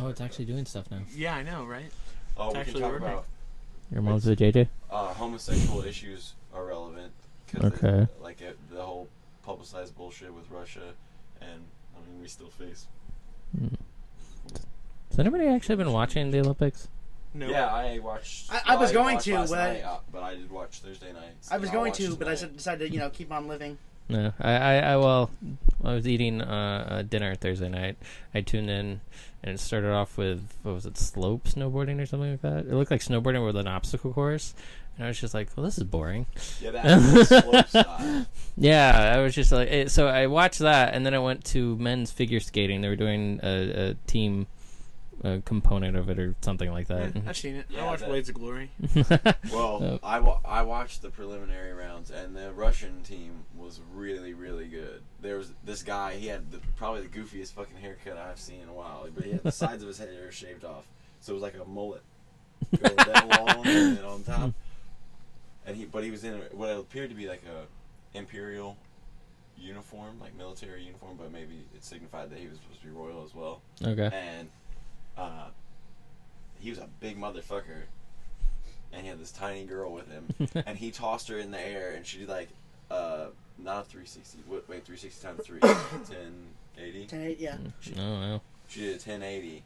Oh, it's actually doing stuff now. Yeah, I know, right? Oh, It's we can actually talk working. about Your mom's with JJ. uh, homosexual issues are relevant. 'cause Okay. it- like it, the whole publicized bullshit with Russia, and I mean we still face. Has anybody actually been watching the Olympics? No. Yeah, I watched. I- I was going watched to, last but I- night, uh, but I did watch Thursday night. I was I'll going watch to, but I tonight. s- decided to, you know, keep on living. No, I, I, I well, I was eating uh, uh, dinner Thursday night. I tuned in, and it started off with what was it, slope snowboarding or something like that. It looked like snowboarding with an obstacle course, and I was just like, well, this is boring. Yeah, that's slope style. Yeah, I was just like, eh, so I watched that, and then I went to men's figure skating. They were doing a, a team uh, component of it or something like Yeah, that. I've seen it. Yeah, I watched that- Blades of Glory. Well, I, wa- I watched the preliminary rounds, and the Russian team was really, really good. There was this guy, he had the, probably the goofiest fucking haircut I've seen in a while, but he had the sides of his head hair shaved off. So it was like a mullet. Going down long and then on top. And he, but he was in a, what appeared to be like a imperial uniform, like military uniform, but maybe it signified that he was supposed to be royal as well okay. and uh, he was a big motherfucker, and he had this tiny girl with him, and he tossed her in the air, and she did like uh, not a 360, wait, wait 360 times three, 1080. 10, 8, yeah. Oh, wow. She did a 1080,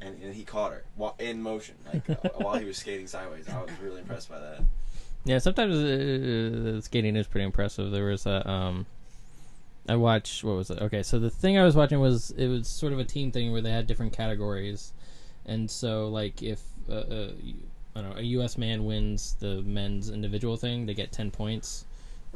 and, and he caught her while in motion, like uh, while he was skating sideways. I was really impressed by that. Yeah, sometimes uh, skating is pretty impressive. There was a um, I watched what was it? Okay, so the thing I was watching was it was sort of a team thing where they had different categories, and so like if uh, uh, I don't know a U.S. man wins the men's individual thing, they get ten points,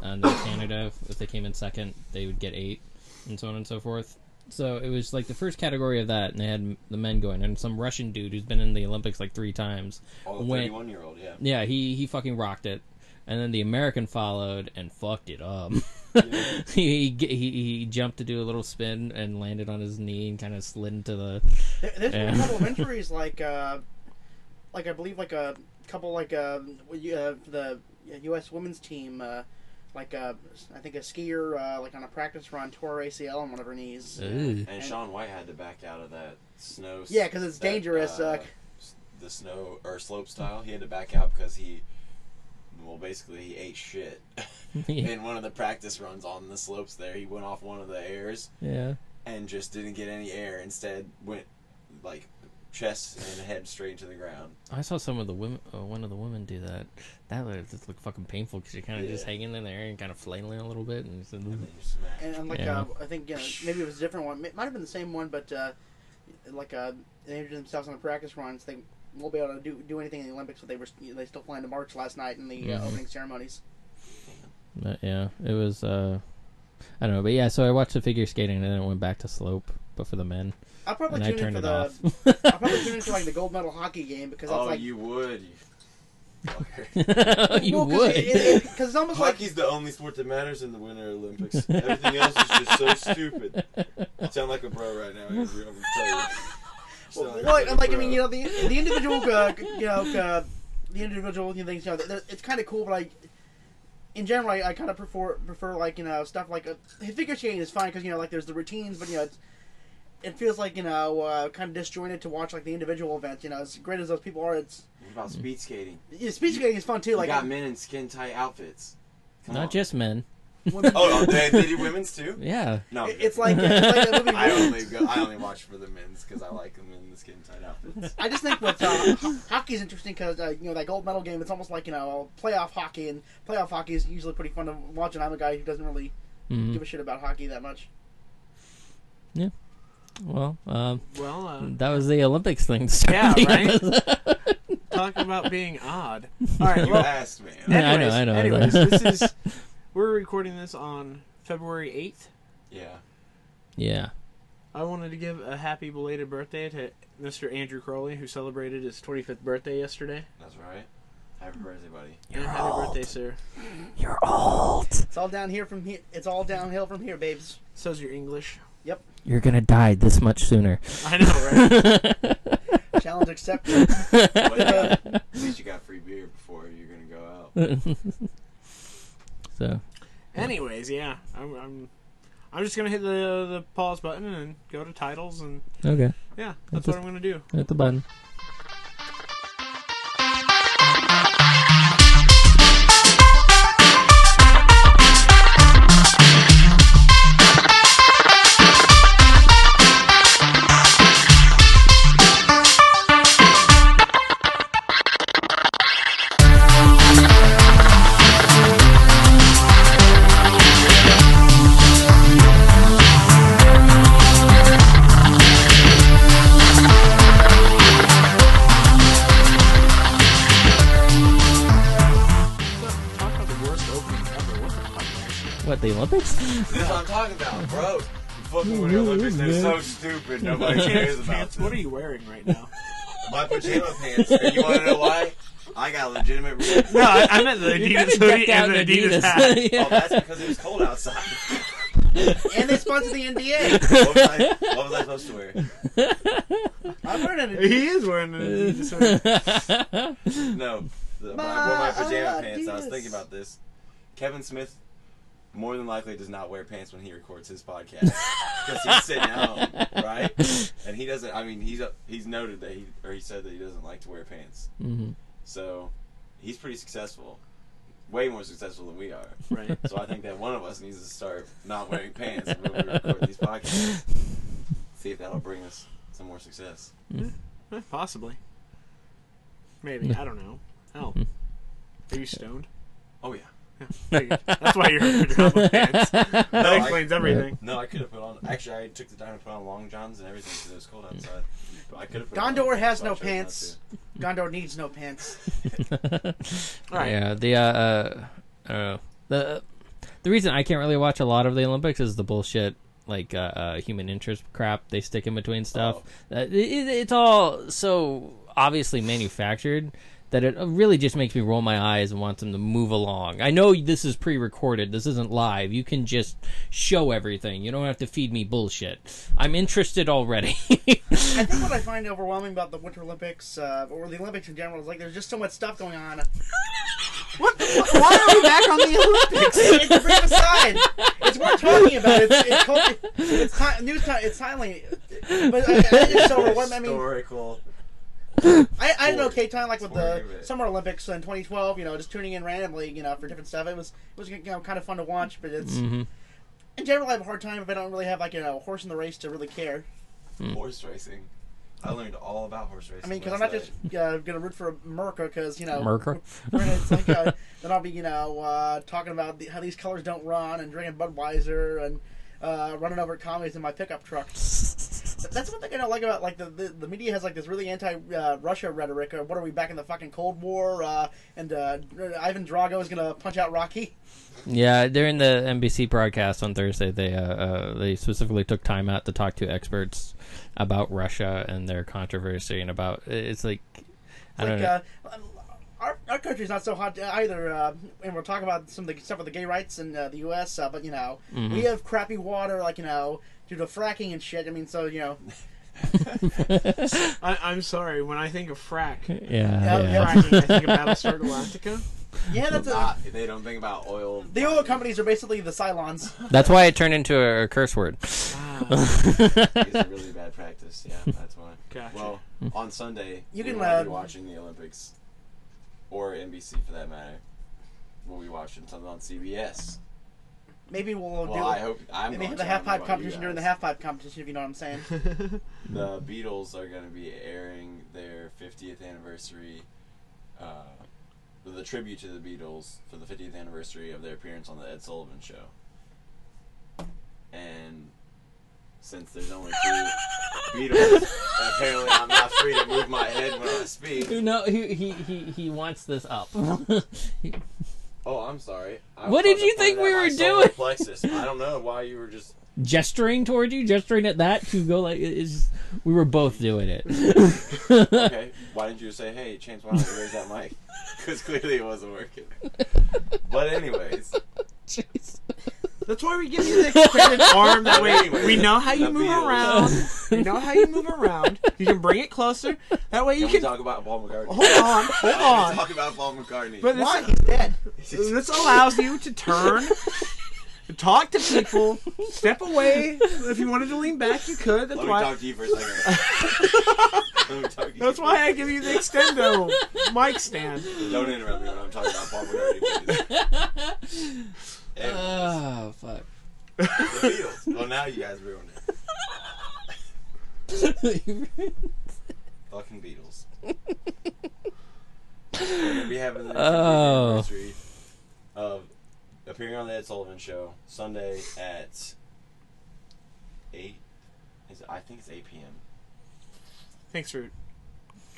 and then Canada if, they came in second, they would get eight, and so on and so forth. So it was like the first category of that, and they had the men going, and some Russian dude who's been in the Olympics like three times Oh, 31 year old, yeah. yeah, he he fucking rocked it, and then the American followed and fucked it up. Yeah. he, he he jumped to do a little spin and landed on his knee and kind of slid into the. There, there's been a couple of injuries, like, uh, like I believe, like a couple, like uh, uh, the U.S. women's team, uh, like uh, I think a skier, uh, like on a practice run, tore ACL on one of her knees. Ooh. And And- Shaun White had to back out of that snow. Yeah, because it's that, dangerous, uh, s- the snow or slope style. He had to back out because he, well, basically he ate shit in one of the practice runs on the slopes. There, he went off one of the airs yeah. and just didn't get any air. Instead, went like chest and head straight into the ground. I saw some of the women. Uh, one of the women do that. That looked, just looked fucking painful because you're kind of just hanging in there and kind of flailing a little bit, and, And then you smack. And, and like Yeah. uh, I think you know, maybe it was a different one. It might have been the same one, but uh, like uh, they injured themselves on the practice runs. They won't be able to do, do anything in the Olympics, but they were they still planned to march last night in the uh, Mhm. opening ceremonies. But yeah, it was. uh I don't know, but yeah. So I watched the figure skating and then it went back to slope, but for the men, I'll probably and I tune in turned for it the off. I'll probably tune into like the gold medal hockey game because that's Oh, like you would. You you well, cause would. it- it- 'cause it's almost like Hockey's the only sport that matters in the Winter Olympics. Everything else is just so stupid. I sound like a bro right now. I'm gonna tell you. Sound well, a like, fucking like I mean you know the the individual uh, you know uh, the individual you know, things you know it's kind of cool, but I in general I, I kind of prefer prefer like you know stuff like uh, figure skating is fine because you know like there's the routines, but you know it's, it feels like you know uh, kind of disjointed to watch like the individual events. You know, as great as those people are, it's What about speed skating? yeah, speed skating is fun too. You Like got men in skin tight outfits. Come Not on. just men. Women- Oh, oh, they, they do women's too. Yeah. No, I'm It- it's like it's like a movie. I only go, I only watch for the men's because I like them in the skin tight outfits. I just think with uh, ho- hockey is interesting because uh, you know that gold medal game. It's almost like you know playoff hockey, and playoff hockey is usually pretty fun to watch. And I'm a guy who doesn't really Mhm. give a shit about hockey that much. Yeah. Well, um, Well, uh, that was the Olympics thing. to start Yeah, the right? episode. talk about being odd. All right, You well, asked, man. Yeah, I know, anyways, I know, I know. anyways, this is we're recording this on February eighth. Yeah. yeah. I wanted to give a happy belated birthday to Mr. Andrew Crowley, who celebrated his 25th birthday yesterday. That's right. Happy birthday, buddy. You're And happy birthday, sir. You're old. It's all down here from here. It's all downhill from here, babes. So's your English. Yep. You're gonna die this much sooner. I know, right? Challenge accepted. Well, yeah, at least you got free beer before you're gonna go out. so Anyways, yeah, I'm, I'm I'm just gonna hit the the pause button and go to titles, and Okay, yeah, that's Just- what I'm gonna do. hit the button. Man? What the Olympics? This is what I'm talking about, bro. The fucking Winter Olympics, they're so stupid. Nobody cares about Pants, what are you wearing right now? My pajama pants. And you want to know why? I got legitimate reason. no, I, I meant the Adidas hoodie and the Adidas, hat. Oh, yeah. that's because it was cold outside. and they sponsor the NBA. What was I, what was I supposed to wear? I'm wearing it. He is wearing an Adidas hoodie. No, the, my, I wore my pajama My pants. I was thinking about this. Kevin Smith more than likely does not wear pants when he records his podcast because he's sitting at home, right? And he doesn't. I mean, he's he's noted that he or he said that he doesn't like to wear pants. hmm So he's pretty successful, way more successful than we are. Right. So I think that one of us needs to start not wearing pants when we record these podcasts. See if that'll bring us some more success. Eh, Possibly. Maybe. I don't know. Hell. Are you stoned? Oh yeah. Figured. That's why you're in pajama pants. That I- explains everything. No, I could have put on. Actually, I took the time to put on long johns and everything because it was cold outside. But I could have. Put on Gondor has no so I chose not pants. Gondor needs no pants. All right. Yeah, the uh, uh, I don't know. the the reason I can't really watch a lot of the Olympics is the bullshit like uh, uh, human interest crap they stick in between stuff. Oh. Uh, it, it- it's all so obviously manufactured that it really just makes me roll my eyes and want them to move along. I know this is pre-recorded. This isn't live. You can just show everything. You don't have to feed me bullshit. I'm interested already. I think what I find overwhelming about the Winter Olympics, uh, or the Olympics in general, is like there's just so much stuff going on. What? Why are we back on the Olympics? it's a bring aside. It's worth talking about. It's it's, called, it's ti- news time. It's timely. But I, I just so overwhelmed. I mean, Historical. I, I had an okay time like with the. Summer Olympics in 2012. You know, just tuning in randomly. You know, for different stuff. It was it was you know kind of fun to watch. But it's mm-hmm. in general I have a hard time if I don't really have like you know a horse in the race to really care. Horse racing. I learned all about horse racing. I mean, because I'm not last just uh, gonna root for America because you know Merker. It's like uh, then I'll be you know uh, talking about the, how these colors don't run and drinking Budweiser and uh, running over commies in my pickup truck. That's one thing I don't like about like the the, the media has like this really anti uh, Russia rhetoric. Of, what are we back in the fucking Cold War? Uh, and uh, Ivan Drago is gonna punch out Rocky. Yeah, during the NBC broadcast on Thursday, they uh, uh, they specifically took time out to talk to experts about Russia and their controversy and about it's like I don't like know. uh, our, our country's not so hot either, uh, and we'll talk about some of the stuff with the gay rights in uh, the U.S. Uh, but you know, Mhm. we have crappy water, like you know, due to fracking and shit. I mean, so you know, I, I'm sorry. When I think of frack, yeah, Yeah, yeah. yeah. fracking, I think of Battlestar Galactica. yeah, that's a, Ah, they don't think about oil. the oil companies are basically the Cylons. That's why it turned into a, curse word. Ah, It's a really bad practice. Yeah, that's why. gotcha. Well, on Sunday, You we can, will be uh, watching the Olympics, or NBC for that matter. We'll be watching something on CBS. Maybe we'll Well, do I hope I'm. maybe the to. half pipe competition during the guys. half pipe competition, if you know what I'm saying. The Beatles are going to be airing their 50th anniversary, uh, the tribute to the Beatles for the 50th anniversary of their appearance on the Ed Sullivan Show. And since there's only two Beatles, apparently I'm not free to move my head when I speak. No, he he he, he wants this up. Oh, I'm sorry. I What did you think we were doing? Plexus. I don't know why you were just. gesturing towards you, gesturing at that to go like is. We were both doing it. Okay, why didn't you say, "Hey, Chance, why don't you raise that mic?" Because clearly it wasn't working. But anyways, Jeez. That's why we give you the extended arm. That way we know how you move around. We know how you move around. You can bring it closer. That way you can we can. talk about Paul McCartney? Hold on, hold Can we on. talk about Paul McCartney. But Why? He's dead. this allows you to turn Talk to people. Step away. If you wanted to lean back, you could. That's Let me why. talk to you for a second. Let me talk to you That's why I give you the extendo mic stand. Don't interrupt me when I'm talking about Paul McCartney. please. Oh fuck. the Beatles. Well, now you guys ruined it. Fucking Beatles. We're gonna be having the Oh. anniversary of appearing on the Ed Sullivan Show Sunday at eight. Is it, I think it's eight p.m. Thanks for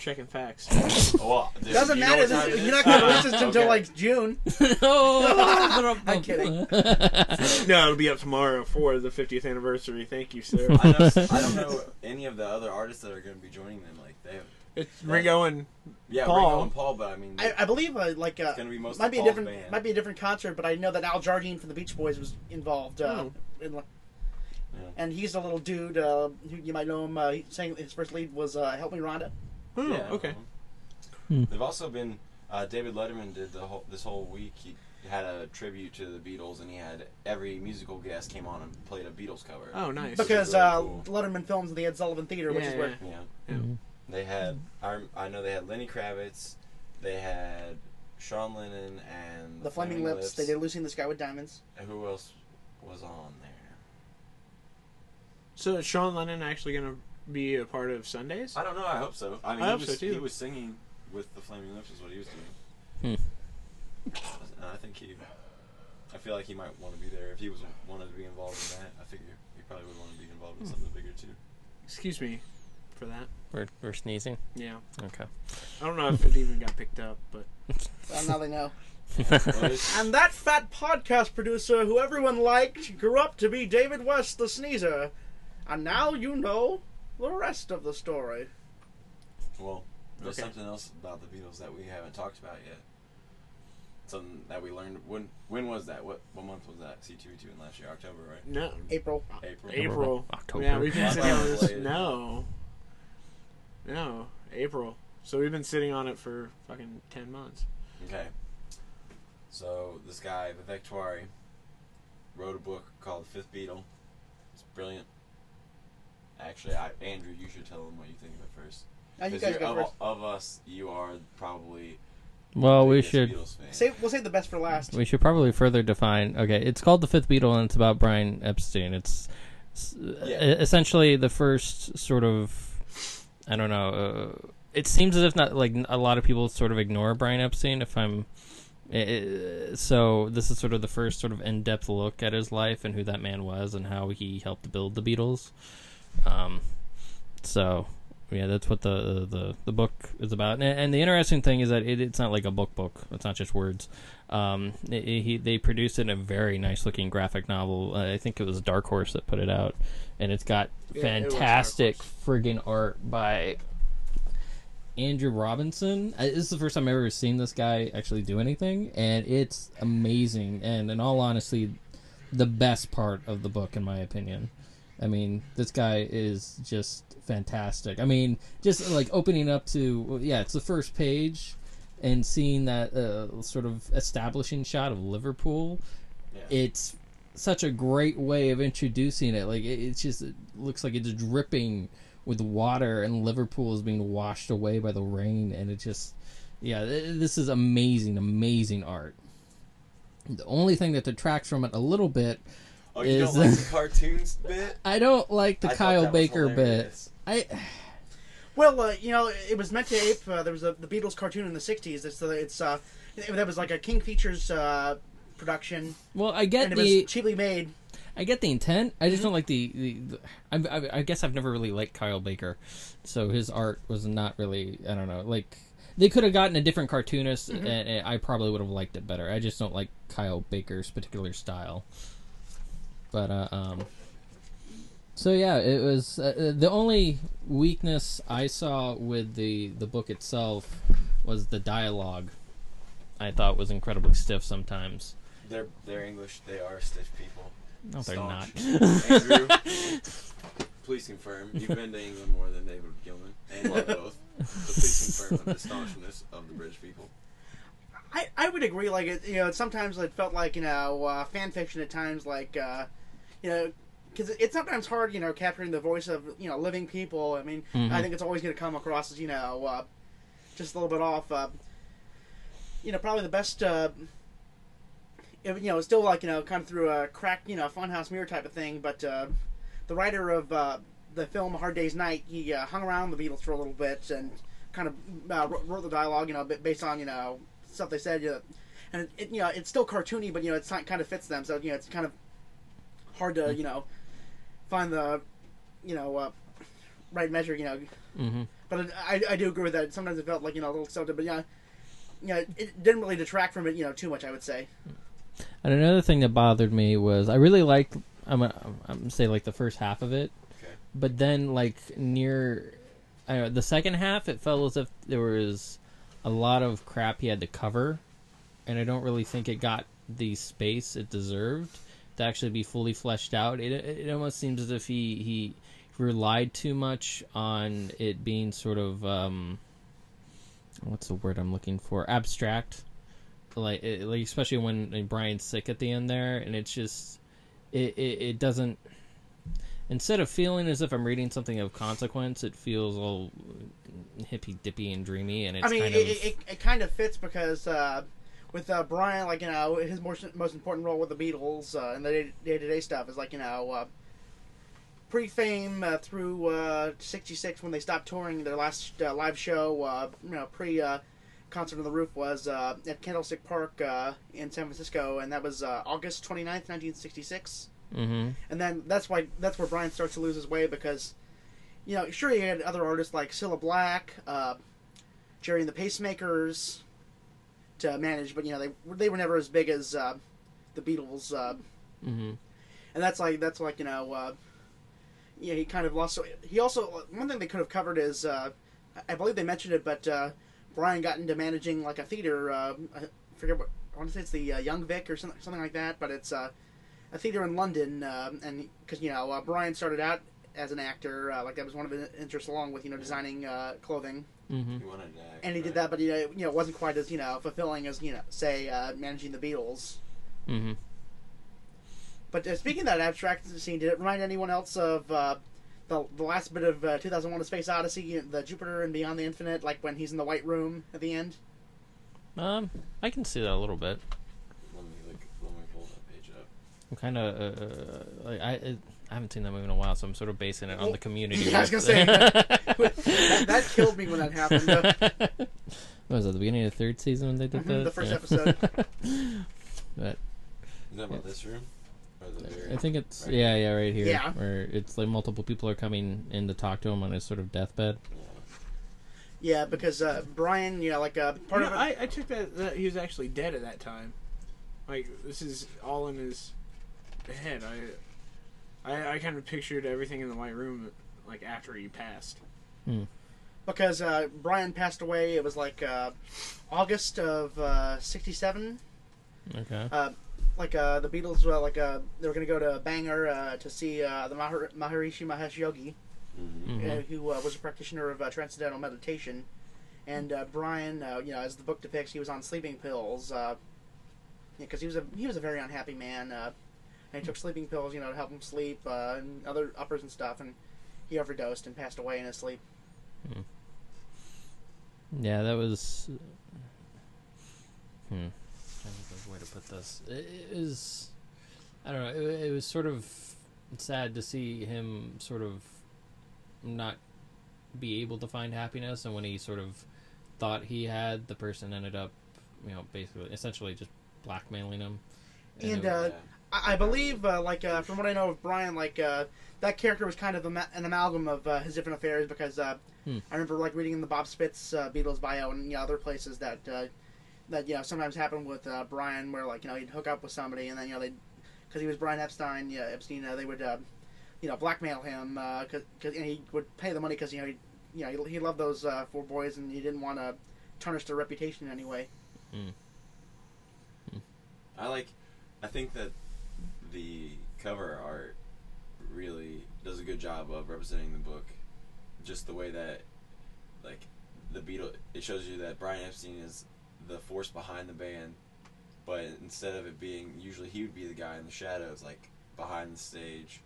checking facts. Oh, well, dude, Doesn't you know matter. what time This, it you're is? not gonna release this until Okay. like June. oh, I'm kidding. no, it'll be up tomorrow for the 50th anniversary. Thank you, sir. I, know, I don't know any of the other artists that are going to be joining them. Like they have, It's Ringo and yeah, Paul. Ringo and Paul, but I mean, I, I believe uh, like uh, it's going to be most might of be a Paul's different band. might be a different concert, but I know that Al Jardine from the Beach Boys was involved. Uh, Oh. in, Yeah. and he's a little dude. Uh, who you might know him. Uh, he sang his first lead was uh, "Help Me, Rhonda." Oh, Yeah, okay. Hmm. They've also been. Uh, David Letterman did the whole this whole week. He had a tribute to the Beatles, and he had every musical guest came on and played a Beatles cover. Oh, nice. Because really uh, cool. Letterman films in the Ed Sullivan Theater, which Yeah, is where yeah. Yeah, Yeah. Mhm. they had. I, I know they had Lenny Kravitz. They had Sean Lennon and the Flaming Lips. They did "Lucy in the Sky with Diamonds." And Who else was on there? So is Sean Lennon actually going to be a part of Sundays? I don't know. I hope so. I mean, I he hope was so, too. he was singing with the Flaming Lips, is what he was doing. Hmm. And I think he. I feel like he might want to be there if he was wanted to be involved in that. I figure he probably would want to be involved in something bigger too. Excuse me for that. We're, we're sneezing. Yeah. Okay. I don't know if it even got picked up, but Well, now they know. And that fat podcast producer who everyone liked grew up to be David West the Sneezer. And now you know the rest of the story. well, there's Okay. something else about the Beatles that we haven't talked about yet. Something that we learned when when was that? What what month was that? C two two in last year, October, right? no. April. April. April. October. Yeah, we've been sitting on this. No. No. April. So we've been sitting on it for fucking 10 months. Okay. So this guy Vivek Tiwary wrote a book called Fifth Beatle. It's brilliant. Actually, I, Andrew, you should tell them what you think of it first. Now you 'Cause guys go of, first. of us, you are probably Well, we should say we'll save the best for last. we should probably further define. Okay, it's called the Fifth Beatle, and it's about Brian Epstein. It's, s- Yeah. essentially the first sort of. I don't know. Uh, it seems as if not like a lot of people sort of ignore Brian Epstein. If I'm. uh, so this is sort of the first sort of in-depth look at his life and who that man was and how he helped build the Beatles. Um, so yeah, that's what the the the book is about. And, and the interesting thing is that it, it's not like a book book. It's not just words. Um, it, it- he they produced it in a very nice looking graphic novel. Uh, I think it was Dark Horse that put it out, and it's got Yeah, it fantastic Horse. friggin' art by Andrew Robinson. Uh, This is the first time I've ever seen this guy actually do anything, and it's amazing. And in all honesty, the best part of the book, in my opinion. I mean, this guy is just fantastic. I mean, just like opening up to yeah, it's the first page, and seeing that uh, sort of establishing shot of Liverpool. Yeah. It's such a great way of introducing it. Like it, it's just it looks like it's dripping with water, and Liverpool is being washed away by the rain, and it just yeah, this is amazing, amazing art. The only thing that detracts from it a little bit, oh, you is- don't like the cartoons bit? I don't like the I Kyle Baker bit. I Well, uh, you know, it was meant to ape. Uh, there was a, the Beatles cartoon in the '60s. It's, uh, it's uh, that was like a King Features uh, production, well, I get and it the was cheaply made. I get the intent. I just don't like the. the, the I, I, I guess I've never really liked Kyle Baker, so his art was not really. I don't know. Like they could have gotten a different cartoonist, and, and I probably would have liked it better. I just don't like Kyle Baker's particular style. But uh, um. So yeah, it was uh, the only weakness I saw with the the book itself was the dialogue. I thought was incredibly stiff sometimes. They're they're English. They are stiff people. No, they're not. Andrew, please confirm. You've been to England more than David Gilman, and love both. So please confirm the staunchness of the British people. I, I would agree. Like it, you know, sometimes it felt like you know uh, fan fiction at times, like uh, you know, because it's sometimes hard, you know, capturing the voice of you know living people. I mean, Mhm. I think it's always going to come across as you know uh, just a little bit off. Uh, you know, probably the best. Uh, it, you know, it's still like you know, kind of through a crack, you know, funhouse mirror type of thing. But uh, the writer of uh, the film Hard Day's Night, he uh, hung around the Beatles for a little bit and kind of uh, wrote- wrote the dialogue, you know, based on you know stuff they said. You know, and it, you know, it's still cartoony, but you know, it's not, kind of fits them. So you know, it's kind of hard to you know find the you know uh, right measure. You know, Mm-hmm. but I, I do agree with that. Sometimes it felt like you know a little stilted, but yeah, yeah, it, it didn't really detract from it. You know, too much. I would say. And another thing that bothered me was I really liked I'm gonna, I'm gonna say like the first half of it, Okay. but then like near I don't know, the second half, it felt as if there was a lot of crap he had to cover, and I don't really think it got the space it deserved to actually be fully fleshed out. It it almost seems as if he he relied too much on it being sort of um what's the word I'm looking for abstract like, it, like especially when Brian's sick at the end there, and it's just it, it it doesn't. Instead of feeling as if I'm reading something of consequence, it feels all hippy dippy and dreamy, and it's I mean, kind it, of it, it, it kind of fits because uh, with uh, Brian, like you know, his most most important role with the Beatles uh, and the day to day stuff is like you know, uh, pre fame uh, through uh, '66 when they stopped touring. Their last uh, live show, uh, you know, pre uh, concert on the roof was uh, at Candlestick Park uh, in San Francisco, and that was uh, August 29th, 1966 hmm and then that's why that's where Brian starts to lose his way because, you know, sure he had other artists like Cilla Black, uh, Gerry and the Pacemakers to manage, but you know they they were never as big as uh, the Beatles, uh, hmm and that's like that's like you know, uh, yeah, he kind of lost. So he also one thing they could have covered is uh, I believe they mentioned it, but uh, Brian got into managing like a theater. Uh, I forget what I want to say it's the uh, Young Vic or something something like that, but it's uh, a theater in London, um, and because you know uh, Brian started out as an actor, uh, like that was one of his interests, along with you know designing uh, clothing, hmm He wanted to act, and he did right? that, but you know, you know it wasn't quite as you know fulfilling as you know say uh, managing the Beatles. hmm But uh, speaking of that abstract scene, did it remind anyone else of uh, the the last bit of uh, 2001: A Space Odyssey, the Jupiter and Beyond the Infinite, like when he's in the White Room at the end? Um, I can see that a little bit. Let me look. Let me pull that page up. I'm kind of uh, like I. It, I haven't seen that movie in a while, so I'm sort of basing it on the community. yeah, I was gonna say, that, that killed me when that happened. What was it the beginning of the third season when they did Mhm, that? the first Yeah. episode. but Is that about this room? Or the very I think it's Right. yeah, yeah, right here. Yeah. Where it's like multiple people are coming in to talk to him on his sort of deathbed. Yeah. yeah, because uh, Brian, you know, like uh, part You of it. I, I took that, that he was actually dead at that time. Like this is all in his head. I I, I kind of pictured everything in the white room like after he passed. because uh, Brian passed away. It was like uh, August of uh, '67. Okay. Uh, like uh, the Beatles, uh, like uh, they were going to go to Bangor uh, to see uh, the Mahar- Maharishi Mahesh Yogi, Mhm. Mhm. uh, who uh, was a practitioner of uh, transcendental meditation. And uh, Brian, uh, you know, as the book depicts, he was on sleeping pills because he was a he was a very unhappy man. And he took sleeping pills, you know, to help him sleep uh, and other uppers and stuff. And he overdosed and passed away in his sleep. Yeah, that was. Hmm. Trying to think of a way to put this. It, it was. I don't know. It, it was sort of sad to see him sort of not be able to find happiness, and when he sort of thought he had, the person ended up, you know, basically, essentially just blackmailing him. And, it was- uh, Yeah. I, I believe, uh, like uh, from what I know of Brian, like uh, that character was kind of ama- an amalgam of uh, his different affairs because uh, Hmm. I remember like reading in the Bob Spitz uh, Beatles bio and you know, other places that uh, that you know sometimes happened with uh, Brian where like you know he'd hook up with somebody and then you know they because he was Brian Epstein, yeah, Epstein, uh, they would uh, you know blackmail him uh, cause, 'cause- and he would pay the money because you know he you know he, he loved those uh, four boys and he didn't want to tarnish their reputation in any way. I like. I think that the cover art really does a good job of representing the book. Just the way that, like, the Beatle, it shows you that Brian Epstein is the force behind the band, but instead of it being usually he would be the guy in the shadows, like behind the stage.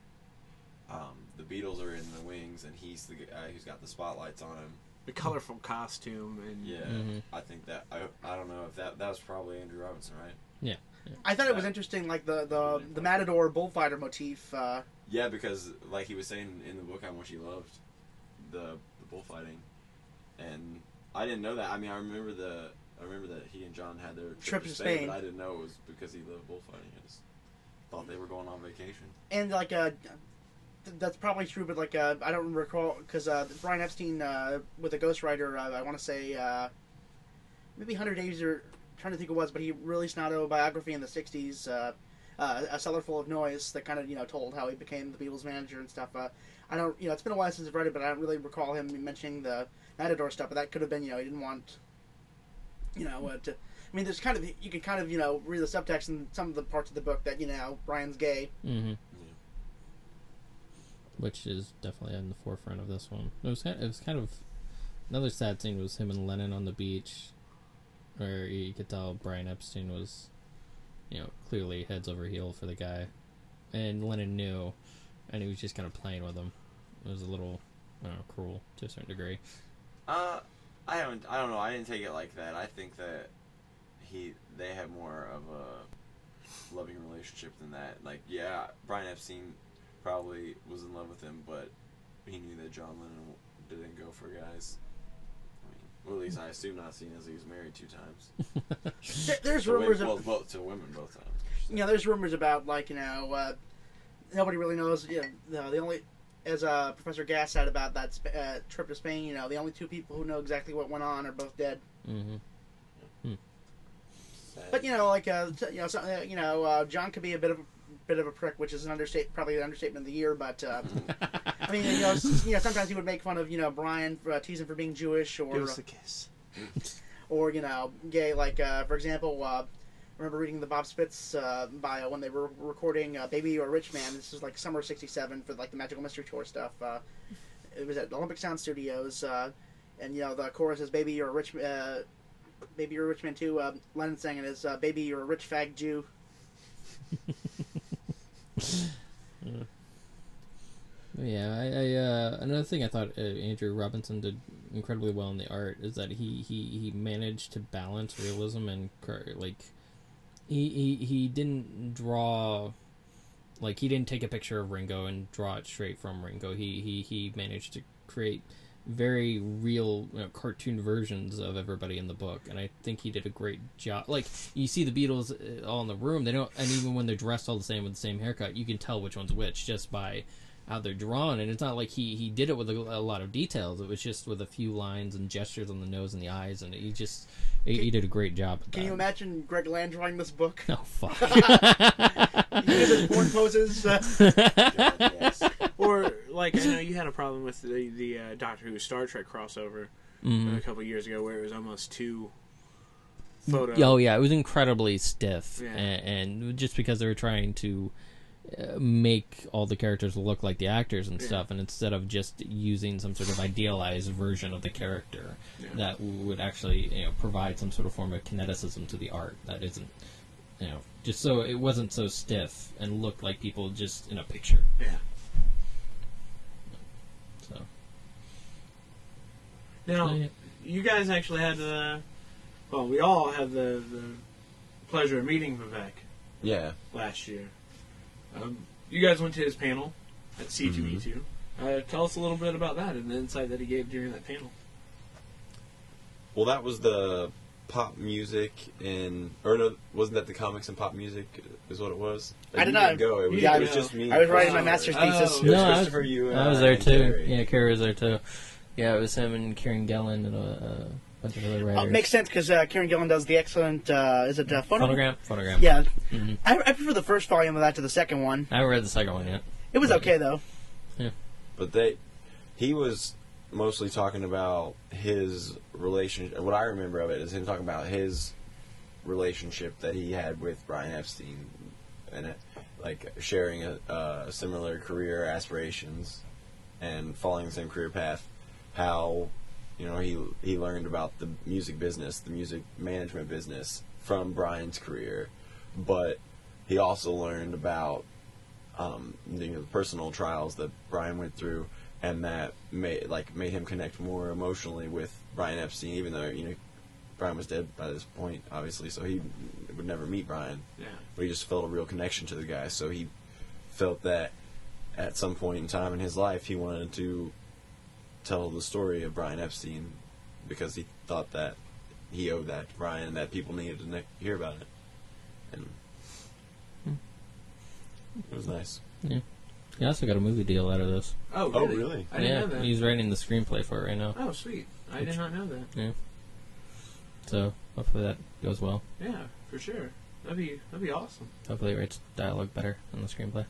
Um, the Beatles are in the wings, and he's the guy who's got the spotlights on him. The colorful costume and Yeah, Mhm. I think that I, I don't know if that that was probably Andrew Robinson, right? I thought it was interesting, like the the, the Matador bullfighter motif. Uh, Yeah, because like he was saying in the book how much he loved the the bullfighting, and I didn't know that. I mean, I remember the I remember that he and John had their trip, to Spain, but I didn't know it was because he loved bullfighting. I just thought they were going on vacation. and like uh, th- that's probably true, but like uh, I don't recall because uh, Brian Epstein uh, with a ghostwriter, uh, I want to say uh, maybe Hundred Days or trying to think it was, but he released an autobiography in the '60s, uh, uh, a cellar full of noise that kind of you know told how he became the Beatles manager and stuff. Uh, I don't, you know, it's been a while since I've read it, but I don't really recall him mentioning the Matador stuff. But that could have been, you know, he didn't want, you know, uh, to. I mean, there's kind of you could kind of you know read the subtext in some of the parts of the book that you know Brian's gay. Mm-hmm. Which is definitely in the forefront of this one. It was kind it was kind of another sad scene was him and Lennon on the beach, where you could tell Brian Epstein was, you know, clearly heads over heel for the guy, and Lennon knew, and he was just kind of playing with him. It was a little, I don't know, cruel to a certain degree. Uh, I haven't. I don't know. I didn't take it like that. I think that he they have more of a loving relationship than that. Like, yeah, Brian Epstein probably was in love with him, but he knew that John Lennon didn't go for guys. I mean, well, at least I assume not, seeing as he was married two times. There, there's To rumors well, of both to women both times. you know, there's rumors about like you know, uh, nobody really knows. You know, the, the only as uh, Professor Gass said about that Sp- uh, trip to Spain, you know, the only two people who know exactly what went on are both dead. Mm-hmm. Sad. But you know, like uh, t- you know, so, uh, you know, uh, John could be a bit of a bit of a prick, which is an understate, probably an understatement of the year. But uh, I mean, you know, s- you know, sometimes he would make fun of you know Brian for uh, teasing for being Jewish or give us a kiss. or you know, gay. Like uh, for example, uh, I remember reading the Bob Spitz uh, bio when they were recording uh, "Baby You're a Rich Man." This is like summer '67 for like the Magical Mystery Tour stuff. Uh, it was at Olympic Sound Studios, uh, and you know the chorus is "Baby You're a Rich." Uh, Baby, you're a rich man too. Uh, Lennon sang it as uh, "Baby, you're a rich fag Jew." Yeah, I, I uh, another thing I thought uh, Andrew Robinson did incredibly well in the art is that he he, he managed to balance realism and like he, he he didn't draw like he didn't take a picture of Ringo and draw it straight from Ringo. He he he managed to create very real you know, cartoon versions of everybody in the book, and I think he did a great job. Like you see the Beatles uh, all in the room, they don't, and even when they're dressed all the same with the same haircut, you can tell which one's which just by how they're drawn. And it's not like he he did it with a, a lot of details. It was just with a few lines and gestures on the nose and the eyes, and he just he, he did a great job. Can that. you imagine Greg Land drawing this book? Oh fuck! He did his porn poses. Uh, God, yes. Or like I know you had a problem with the the uh, Doctor Who Star Trek crossover Mhm. a couple years ago, where it was almost too photo. Oh yeah, it was incredibly stiff, Yeah. and, and just because they were trying to uh, make all the characters look like the actors and Yeah. stuff, and instead of just using some sort of idealized version of the character Yeah. that would actually you know provide some sort of form of kineticism to the art that isn't you know just so it wasn't so stiff and looked like people just in a picture. Yeah. So Now, yeah. you guys actually had the. Well, we all had the the pleasure of meeting Vivek Yeah. last year. Um, you guys went to his panel at C2E2. Mm-hmm. Uh, tell us a little bit about that and the insight that he gave during that panel. Well, that was the pop music and or no, wasn't that the comics and pop music is what it was? I did not didn't go. It was, Yeah, it was I just me. I was writing my Oh, master's oh. thesis. It was No, I was- you, and I was there and too. Carrie. Yeah, Carrie was there too. Yeah, it was him and Kieron Gillen and a, a bunch of other writers. Uh, makes sense because uh, Kieron Gillen does the excellent. Uh, is it uh, phono- Phonogram, phonogram. Yeah, Mhm. I, I prefer the first volume of that to the second one. I haven't read the second one yet. It was okay though. Yeah, but they, he was mostly talking about his relationship. What I remember of it is him talking about his relationship that he had with Brian Epstein, and it, like sharing a, a similar career aspirations and following the same career path. How You know, he he learned about the music business, the music management business from Brian's career, but he also learned about um, you know, the personal trials that Brian went through, and that made like made him connect more emotionally with Brian Epstein, even though you know Brian was dead by this point, obviously, so he would never meet Brian. Yeah. But he just felt a real connection to the guy, so he felt that at some point in time in his life he wanted to tell the story of Brian Epstein because he thought that he owed that to Brian and that people needed to ne- hear about it. And hmm. it was nice. Yeah. He also got a movie deal out of this. Oh, really? Oh, really? really? I didn't yeah, know that. he's writing the screenplay for it right now. Oh, sweet. I did not know that. Yeah. So hopefully that goes well. Yeah, for sure. That'd be that'd be awesome. Hopefully it writes dialogue better than the screenplay.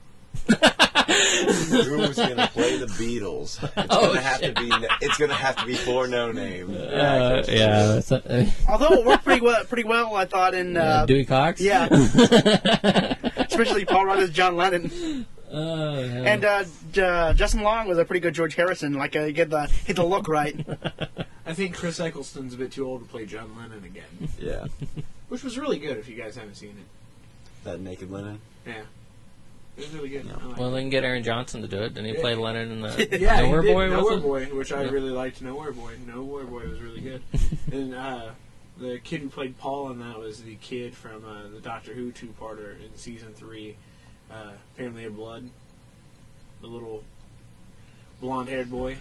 Who's gonna play the Beatles? It's Oh, gonna have to be. It's gonna have to be for no name. Uh, yeah, it's, uh, Although it worked pretty well, pretty well, I thought in uh, uh, Dewey Cox. yeah, especially Paul Rudd as John Lennon, Oh, yeah. and uh, J- uh, Justin Long was a pretty good George Harrison. Like, uh, get the hit the look right. I think Chris Eccleston's a bit too old to play John Lennon again, Yeah, which was really good. If you guys haven't seen it, that naked Lennon. yeah, it was really good. Yeah. I well, it. they can get Aaron Johnson to do it. Didn't he play Lennon in the Yeah, Nowhere he Boy? Nowhere? Boy, which I Yeah. really liked. Nowhere Boy, Nowhere Boy was really good. and uh, the kid who played Paul in that was the kid from uh, the Doctor Who two-parter in season three, uh, Family of Blood. The little blonde-haired boy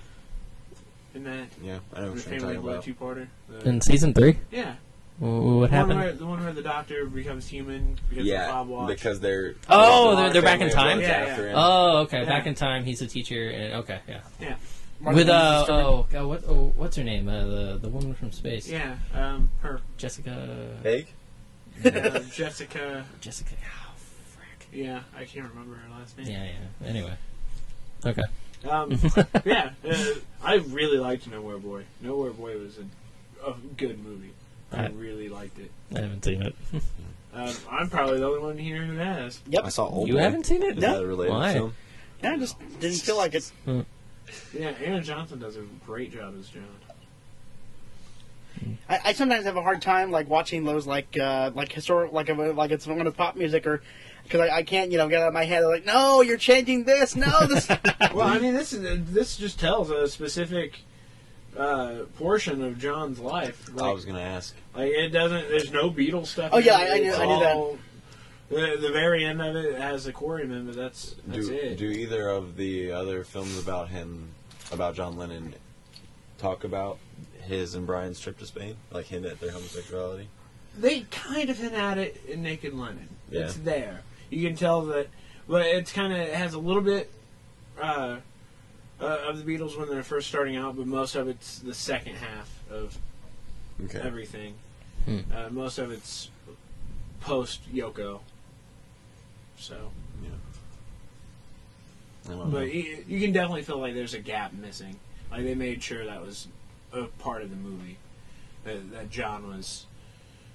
in that Yeah, I don't know the what you're talking about. two-parter. The- In season three, yeah, Wh- what the one, happened? where, the one where the Doctor becomes human because of Bob Yeah, Watch. because they're Oh, they're- they're back in time? Yeah, yeah. Oh, okay. Yeah. Back in time, he's a teacher, and okay, yeah. yeah, With uh oh, God, what oh, what's her name? Uh, the the woman from space. yeah, um, her Jessica. Egg. uh, Jessica. Jessica. Oh, frick. Yeah, I can't remember her last name. Yeah, yeah. Anyway. Okay. Um, yeah, uh, I really liked Nowhere Boy. Nowhere Boy was a, a good movie. I I- really liked it. I haven't seen it. Um, I'm probably the only one here who has. Yep. I saw Old you Boy. haven't seen it? Is that a related Why? film? Yeah, I just didn't feel like it. Yeah, Aaron Johnson does a great job as John. I, I sometimes have a hard time like watching those like uh, like historic like if, like it's one of pop music or because I, I can't you know get out of my head like no you're changing this no this Well, I mean, this is this just tells a specific uh, portion of John's life. Like, I was gonna ask. like it doesn't. There's no Beatles stuff. Oh, in yeah, it. I knew- It's I knew that. all- The, the very end of it has a quarryman, but that's that's Do it. do either of the other films about him, about John Lennon, talk about his and Brian's trip to Spain? Like hint at their homosexuality? they kind of hint at it in Naked Lennon. Yeah. It's there. You can tell that, but it's kind of it has a little bit uh, uh, of the Beatles when they're first starting out, but most of it's the second half of Okay. everything. Hmm. Uh, most of it's post Yoko. So, I but you, you can definitely feel like there's a gap missing. Like they made sure that was a part of the movie that, that John was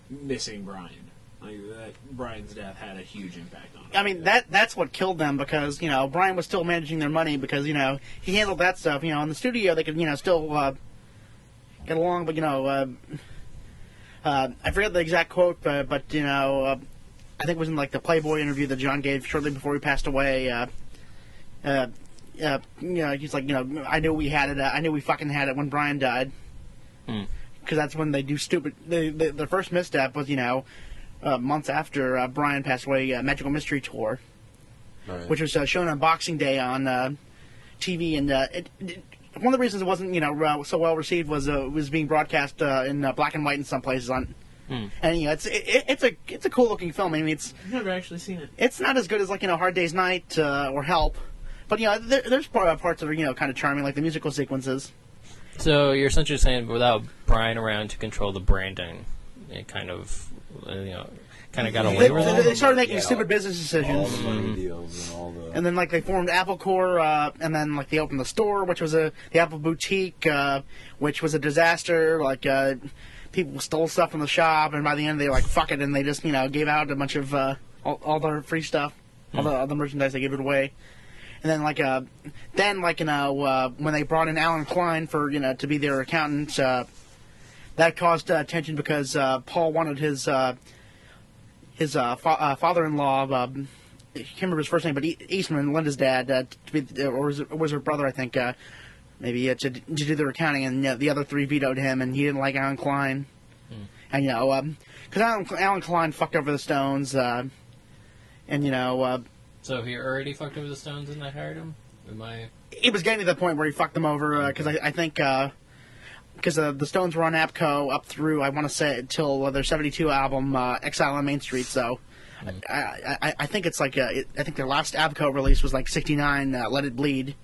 missing Brian. Like that Brian's death had a huge impact on. it. I mean that that's what killed them because you know Brian was still managing their money because you know he handled that stuff you know in the studio they could you know still uh, get along but you know uh, uh, I forget the exact quote but, but you know uh, I think it was in like the Playboy interview that John gave shortly before he passed away. Uh, uh, uh, you know, he's like, you know, I knew we had it. Uh, I knew we fucking had it when Brian died. Hmm. Because that's when they do stupid. The, the the first misstep was, you know, uh, months after uh, Brian passed away, uh, Magical Mystery Tour, Alright. which was uh, shown on Boxing Day on uh, TV, and uh, it, it, one of the reasons it wasn't, you know, uh, so well received was uh, it was being broadcast uh, in uh, black and white in some places on. Hmm. And you know, it's it, it- it's a it's a cool looking film. I mean, it's I've never actually seen it. it's not as good as like you know Hard Day's Night uh, or Help, but you know there, there's part, parts that are you know kind of charming, like the musical sequences. So you're essentially saying without Brian around to control the branding, it kind of, you know, kind of got away They, with they, it. they started making Yeah. stupid business all decisions, the money deals and all the. and then like they formed Apple Corps, uh, and then like they opened the store, which was a the Apple Boutique, uh, which was a disaster. Like uh, people stole stuff from the shop, and by the end they were like fuck it, and they just you know gave out a bunch of uh, all, all their free stuff, all the all the merchandise they gave it away. and then like uh, then like you know uh, when they brought in Allen Klein for you know to be their accountant, uh, that caused uh, tension because uh, Paul wanted his uh, his uh, fa- uh, father-in-law. Um, I can't remember his first name, but e- Eastman, Linda's dad, uh, to be, or was, it, was her brother, I think, uh, maybe uh, to, to do the accounting, and the other three vetoed him, and he didn't like Allen Klein. And, you know, because Allen, Allen Klein fucked over the Stones, uh, and, you know, uh, So he already fucked over the Stones and they hired him. Am I? it was getting to the point where he fucked them over, because I, I think, because uh, the Stones were on ABKCO up through, I want to say, until uh, their 72 album, uh, Exile on Main Street, so... I, I, I think it's like uh, it, I think their last ABKCO release was like '69, uh, Let It Bleed,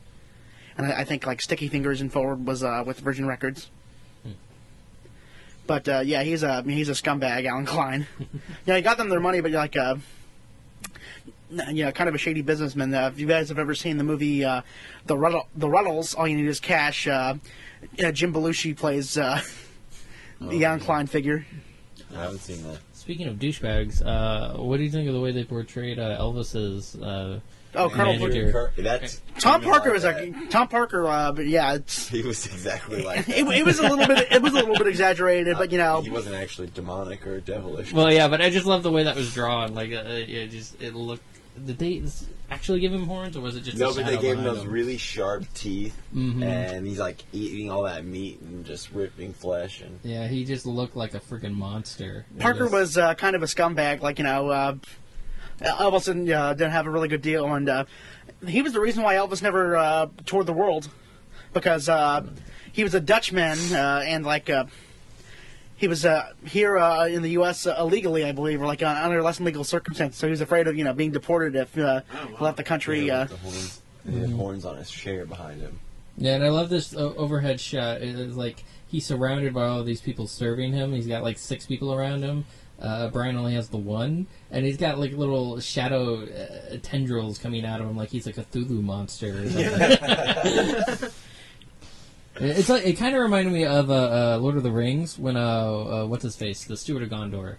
and I, I think like Sticky Fingers and Forward was uh, with Virgin Records. But uh, yeah, he's a he's a scumbag, Allen Klein. yeah, he got them their money, but like uh, you know, kind of a shady businessman. Uh, if you guys have ever seen the movie uh, the Rutle, the Rutles, all you need is cash. Uh, you know, Jim Belushi plays uh, the Allen Klein figure. I haven't seen that. Speaking of douchebags, uh, what do you think of the way they portrayed uh, Elvis's? Uh, Oh, Colonel Manager. Blue- That's Tom Parker like was that. like Tom Parker, uh, but yeah, it's He was exactly like that. it, it was a little bit it was a little bit exaggerated, but you know, he wasn't actually demonic or devilish. well, yeah, but I just love the way that was drawn. Like, uh, it just it looked. the they actually give him horns, or was it just no, a but they gave him those him? really sharp teeth, Mhm. and he's like eating all that meat and just ripping flesh. And Yeah, he just looked like a freaking monster. Parker just- was uh, kind of a scumbag. Like you know, uh, Elvis didn't, uh, didn't have a really good deal, and uh, he was the reason why Elvis never uh, toured the world because uh, he was a Dutchman uh, and like. He was uh, here uh, in the U.S. Uh, illegally, I believe, or like uh, under less than legal circumstances. So he was afraid of, you know, being deported if uh, Oh, wow. he left the country. Yeah, Uh, the horns, he had horns on his chair behind him. Yeah, and I love this uh, overhead shot. It is like he's surrounded by all these people serving him. He's got like six people around him. Uh, Brian only has the one, and he's got like little shadow uh, tendrils coming out of him, like he's like a Cthulhu monster. Or something. it's like it kind of reminded me of uh, uh, Lord of the Rings when uh, uh, what's his face, the Steward of Gondor.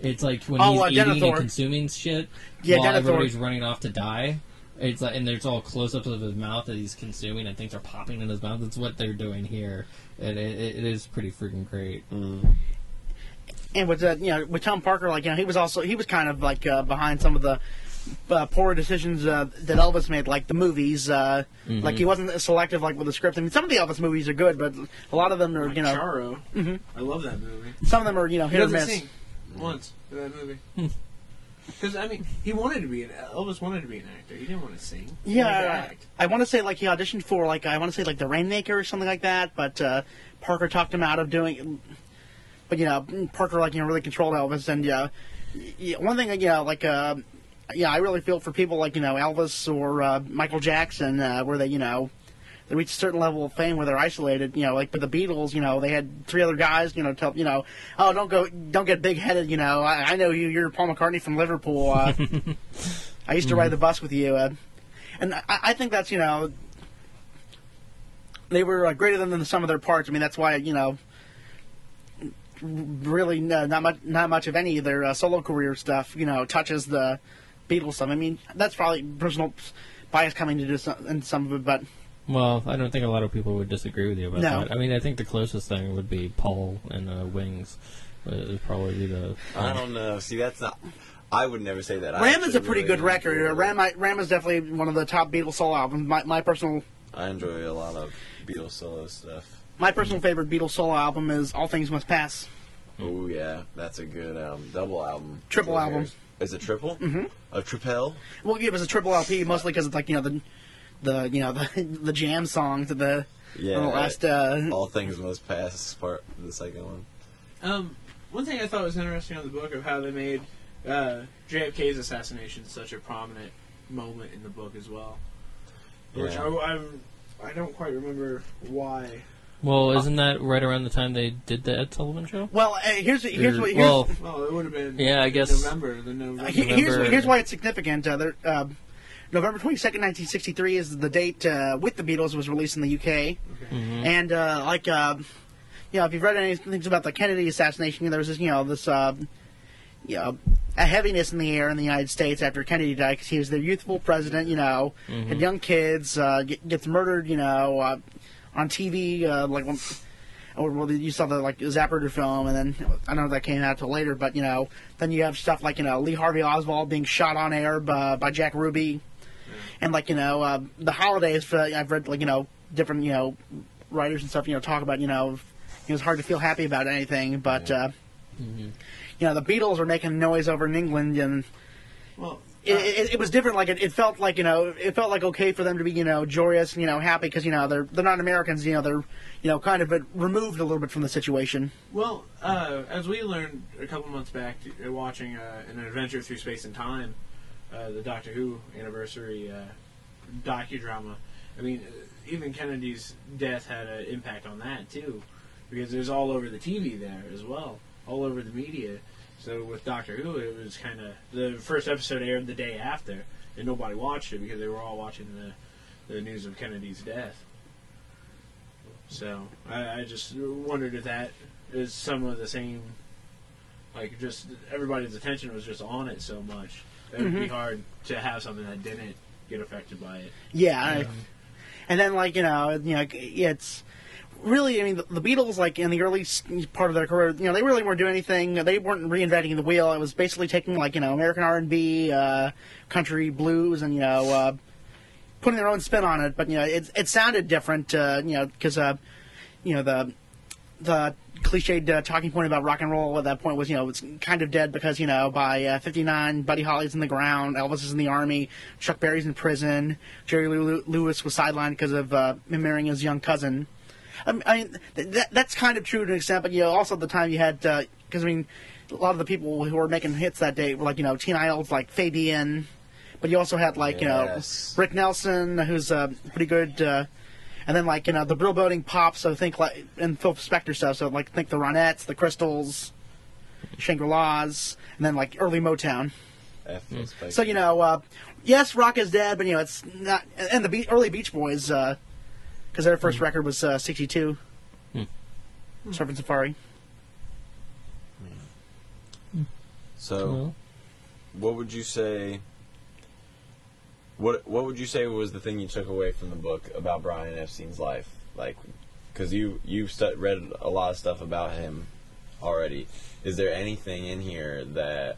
It's like when Oh, he's uh, eating Denethor. and consuming shit Yeah, while Denethor. everybody's running off to die. It's like, and there's all close-ups of his mouth that he's consuming, and things are popping in his mouth. That's what they're doing here, and it, it, it is pretty freaking great. and with uh, you know with Tom Parker, like you know, he was also he was kind of like uh, behind some of the uh, poor decisions uh, that Elvis made, like the movies. Uh, Like he wasn't selective like with the script. I mean, some of the Elvis movies are good, but a lot of them are Like you know Charro. Mhm. I love that movie. some of them are you know He hit or doesn't miss. sing once in that movie. Because I mean, he wanted to be an Elvis wanted to be an actor. He didn't want to sing. He wanted to Yeah, act. I want to say like he auditioned for like I want to say like the Rainmaker or something like that, but uh, Parker talked him out of doing. But you know, Parker like you know really controlled Elvis, and yeah, yeah one thing you know like uh, yeah, I really feel for people like you know Elvis or uh, Michael Jackson, uh, where they you know they reach a certain level of fame where they're isolated. You know, like with the Beatles, you know they had three other guys, you know, tell you know, oh don't go, don't get big headed. You know, I, I know you, you're Paul McCartney from Liverpool. Uh, I used to ride the bus with you. Uh, and I, I think that's you know they were uh, greater than the sum of their parts. I mean that's why you know really uh, not much not much of any of their uh, solo career stuff you know touches the Beatles stuff. I mean that's probably personal bias coming into some, into some of it, but Well, I don't think a lot of people would disagree with you about No. that. I mean, I think the closest thing would be Paul and uh, Wings. Uh, Would probably the. I don't know. See, that's not. I would never say that. I Ram is a pretty really good record. Uh, Ram I, Ram is definitely one of the top Beatles solo albums. My, my personal I enjoy a lot of Beatles solo stuff. my personal favorite Beatles solo album is All Things Must Pass. Oh yeah, that's a good um, double album. Triple Those album. years. Is it triple? Mm-hmm. A triple? Well, it was a triple LP mostly because it's like you know the the you know the the jam songs of the Yeah. the last uh, All things must pass. Part of the second one. Um, one thing I thought was interesting on the book of how they made uh, JFK's assassination such a prominent moment in the book as well. Which I, I'm, I don't quite remember why. Well, isn't that right around the time they did the Ed Sullivan show? well uh, here's here's Or- what here's, well, Well, it would have been Yeah, I guess- November. The November. Uh, he- here's, November- here's why it's significant. Uh, there, uh, November 22nd, 1963 is the date uh, with the Beatles was released in the UK. And, uh, like, uh, you know, if you've read anything about the Kennedy assassination, there was this, you know, this, uh, you know, a heaviness in the air in the United States after Kennedy died because he was the youthful president, you know, had young kids, uh, get, gets murdered, you know, uh, on TV, uh, like when, or well, you saw the like Zapruder film, and then I don't know if that came out till later, but you know, then you have stuff like you know Lee Harvey Oswald being shot on air by, by Jack Ruby, and like you know uh, the holidays. Uh, I've read like you know different you know writers and stuff you know talk about you know it was hard to feel happy about anything, but uh, you know the Beatles were making noise over in England and Well, it, it, it was different. Like it, it felt like you know, it felt like okay for them to be you know joyous, and, you know, happy because you know they're they're not Americans. You know, they're you know kind of removed a little bit from the situation. Well, uh, as we learned a couple months back, uh, watching uh, an adventure through space and time, uh, the Doctor Who anniversary uh, docudrama. I mean, uh, even Kennedy's death had an impact on that too, because it was all over the TV there as well, all over the media. So with Doctor Who, it was kind of the first episode aired the day after, and nobody watched it because they were all watching the the news of Kennedy's death. So I, I just wondered if that is some of the same, like just everybody's attention was just on it so much. That it would be mm-hmm. hard to have something that didn't get affected by it. Yeah, I- um, and then like you know, you know, it's really. I mean, the, the Beatles like in the early part of their career, you know, they really weren't doing anything. They weren't reinventing the wheel. It was basically taking like you know American R and B, uh, country blues, and you know. Uh, Putting their own spin on it, but you know it it sounded different, uh, you know, because uh, you know the the cliched uh, talking point about rock and roll at that point was, you know, it's kind of dead because, you know, by uh, 59, Buddy Holly's in the ground, Elvis is in the army, Chuck Berry's in prison, Jerry Lew- Lewis was sidelined because of uh, marrying his young cousin. I mean, I mean that, that's kind of true to an extent, but, you know, also at the time you had, because, I mean, a lot of the people who were making hits that day were like, you know, Teen idols like Fabian, but you also had, like, Yes. you know, Rick Nelson, who's uh, pretty good. Uh, and then like you know the Brill Building Pops. so think like and Phil Spector stuff. So like think the Ronettes, the Crystals, Shangri La's, and then like early Motown. So you know, uh, yes, rock is dead, but you know it's not. And the Be- early Beach Boys, because their first hmm. record was uh, '62, hmm. Surfing Safari. Hmm. So, Well, what would you say? What What would you say was the thing you took away from the book about Brian Epstein's life? Like, because you you've stu- read a lot of stuff about him already. Is there anything in here that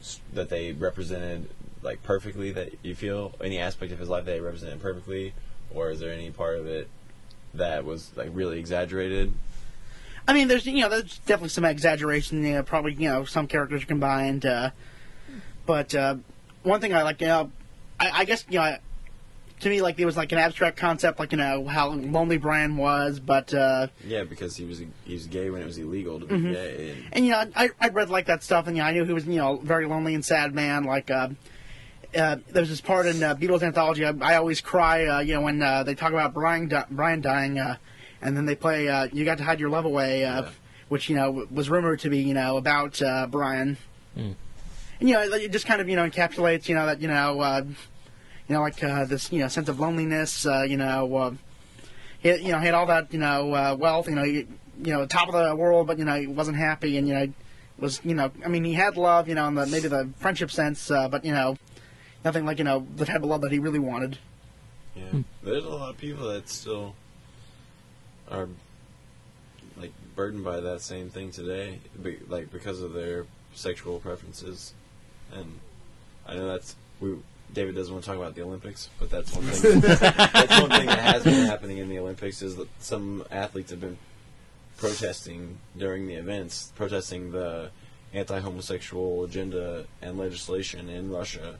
s- that they represented like perfectly that you feel any aspect of his life they represented perfectly, or is there any part of it that was like really exaggerated? I mean, there's you know there's definitely some exaggeration. You know, probably you know some characters are combined, uh, but uh, one thing I like, you know, I, I guess you know, to me like it was like an abstract concept, like you know how lonely Brian was, but uh, Yeah, because he was he was gay when it was illegal to be Mm-hmm. gay. And, and you know I I read like that stuff, and you know, I knew he was you know a very lonely and sad man. Like uh, uh, there was this part in uh, Beatles anthology. I, I always cry, uh, you know, when uh, they talk about Brian di- Brian dying, uh, and then they play uh, "You Got to Hide Your Love Away," uh, Yeah. which you know was rumored to be you know about uh, Brian. Hmm. And you know, it just kind of you know encapsulates you know that you know uh, you know like uh, this you know sense of loneliness. Uh, you know, uh, he had, you know he had all that you know uh, wealth. You know, he, you know top of the world, but you know he wasn't happy, and you know was you know I mean he had love, you know, in the maybe the friendship sense, uh, but you know nothing like you know the type of love that he really wanted. Yeah, there's a lot of people that still are like burdened by that same thing today, be, like because of their sexual preferences. And I know that's we. David doesn't want to talk about the Olympics, but that's one thing. that's one thing that has been happening in the Olympics is that some athletes have been protesting during the events, protesting the anti-homosexual agenda and legislation in Russia,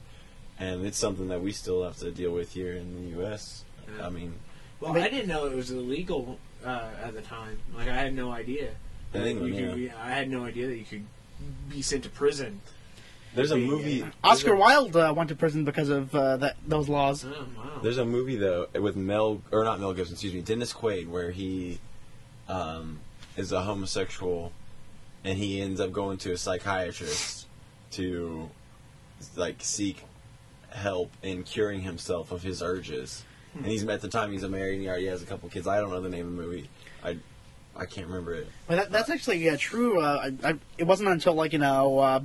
and it's something that we still have to deal with here in the U.S. Yeah. I mean, Well, I didn't know it was illegal uh, at the time. Like I had no idea. In that England, you could be- I had no idea that you could be sent to prison. there's a Yeah. movie. Oscar a, Wilde uh, went to prison because of uh, that those laws. Oh wow! There's a movie though with Mel or not Mel Gibson, excuse me, Dennis Quaid, where he um, is a homosexual, and he ends up going to a psychiatrist to like seek help in curing himself of his urges. And he's at the time he's a married and he already has a couple kids. I don't know the name of the movie. I I can't remember it. But that, that's actually uh, true. Uh, I, I, it wasn't until like you know uh,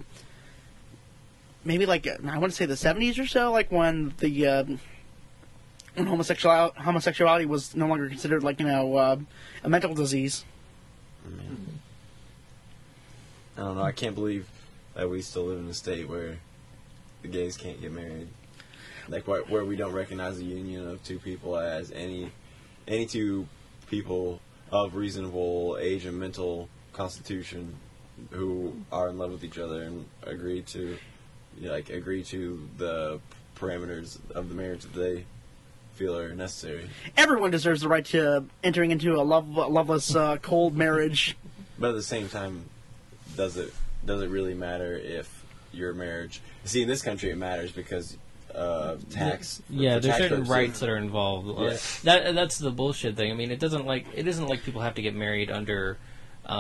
maybe like I want to say the seventies or so, like when the uh, when homosexuality homosexuality was no longer considered like you know uh, a mental disease. I don't know. I can't believe that we still live in a state where the gays can't get married. Like where, where we don't recognize the union of two people as any any two people of reasonable age and mental constitution who are in love with each other and agree to like agree to the parameters of the marriage that they feel are necessary. Everyone deserves the right to entering into a love, loveless, uh, cold marriage. But at the same time, does it does it really matter if your marriage? See, in this country, it matters because uh, tax. Yeah, for there's tax certain purposes. rights that are involved. Uh, Yeah. That that's the bullshit thing. I mean, it doesn't like it isn't like people have to get married under uh,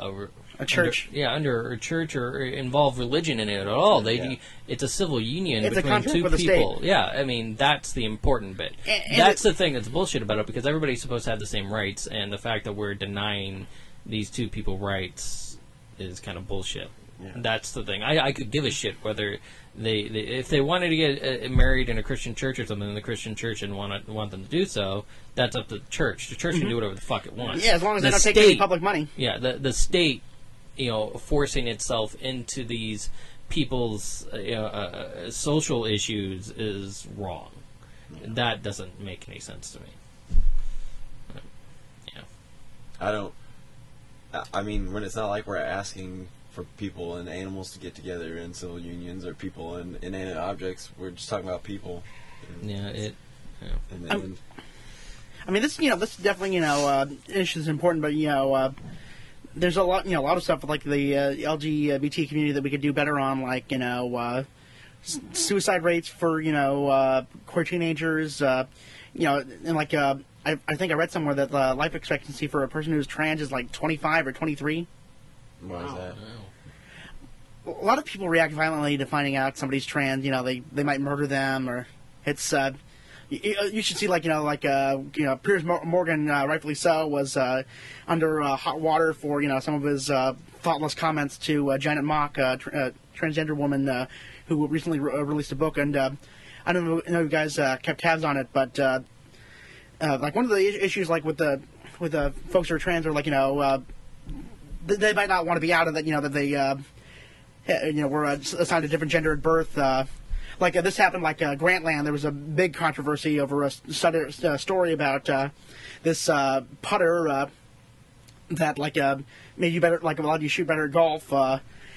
a, a, A church. Under, yeah, under a church or involve religion in it at all. They Yeah. it's a civil union It's between contract two with people. state. Yeah, I mean that's the important bit. And- and that's it- the thing that's bullshit about it because everybody's supposed to have the same rights, and the fact that we're denying these two people rights is kind of bullshit. Yeah. That's the thing. I, I could give a shit whether they, they if they wanted to get uh, married in a Christian church or something, and the Christian church didn't want to, want them to do so. That's up to the church. The church can do whatever the fuck it wants. Mm-hmm. Yeah, as long as the they don't state, take any public money. Yeah, the the state, you know, forcing itself into these people's uh, uh, uh, social issues is wrong. That doesn't make any sense to me. Yeah. I don't. I- I mean, when it's not like we're asking for people and animals to get together in civil unions or people and inanimate objects, we're just talking about people. Yeah, it. and, I'm- and I mean, this you know, this definitely you know, uh, issue is important, but you know, uh, there's a lot you know, a lot of stuff with like the uh, LGBT community that we could do better on, like you know, uh, s- suicide rates for you know uh, queer teenagers, uh, you know, and like uh, I, I think I read somewhere that the life expectancy for a person who's trans is like 25 or 23. why is Wow. that? A lot of people react violently to finding out somebody's trans. You know, they they might murder them, or it's. Uh, you, you should see, like you know, like uh, you know, Piers Morgan, uh, rightfully so, was uh, under uh, hot water for you know some of his uh, thoughtless comments to uh, Janet Mock, uh, uh, transgender woman uh, who recently re- uh, released a book, and uh, I don't know, if you guys uh, kept tabs on it, but uh, uh, like one of the issues, like with the with the folks who are trans, are like you know, uh, they might not want to be out of that, you know, that they. Uh, you know, were assigned a different gender at birth. Uh, like uh, this happened, like uh, Grantland, there was a big controversy over a st- uh, story about this putter that like made you better, like allowed you to shoot better at golf.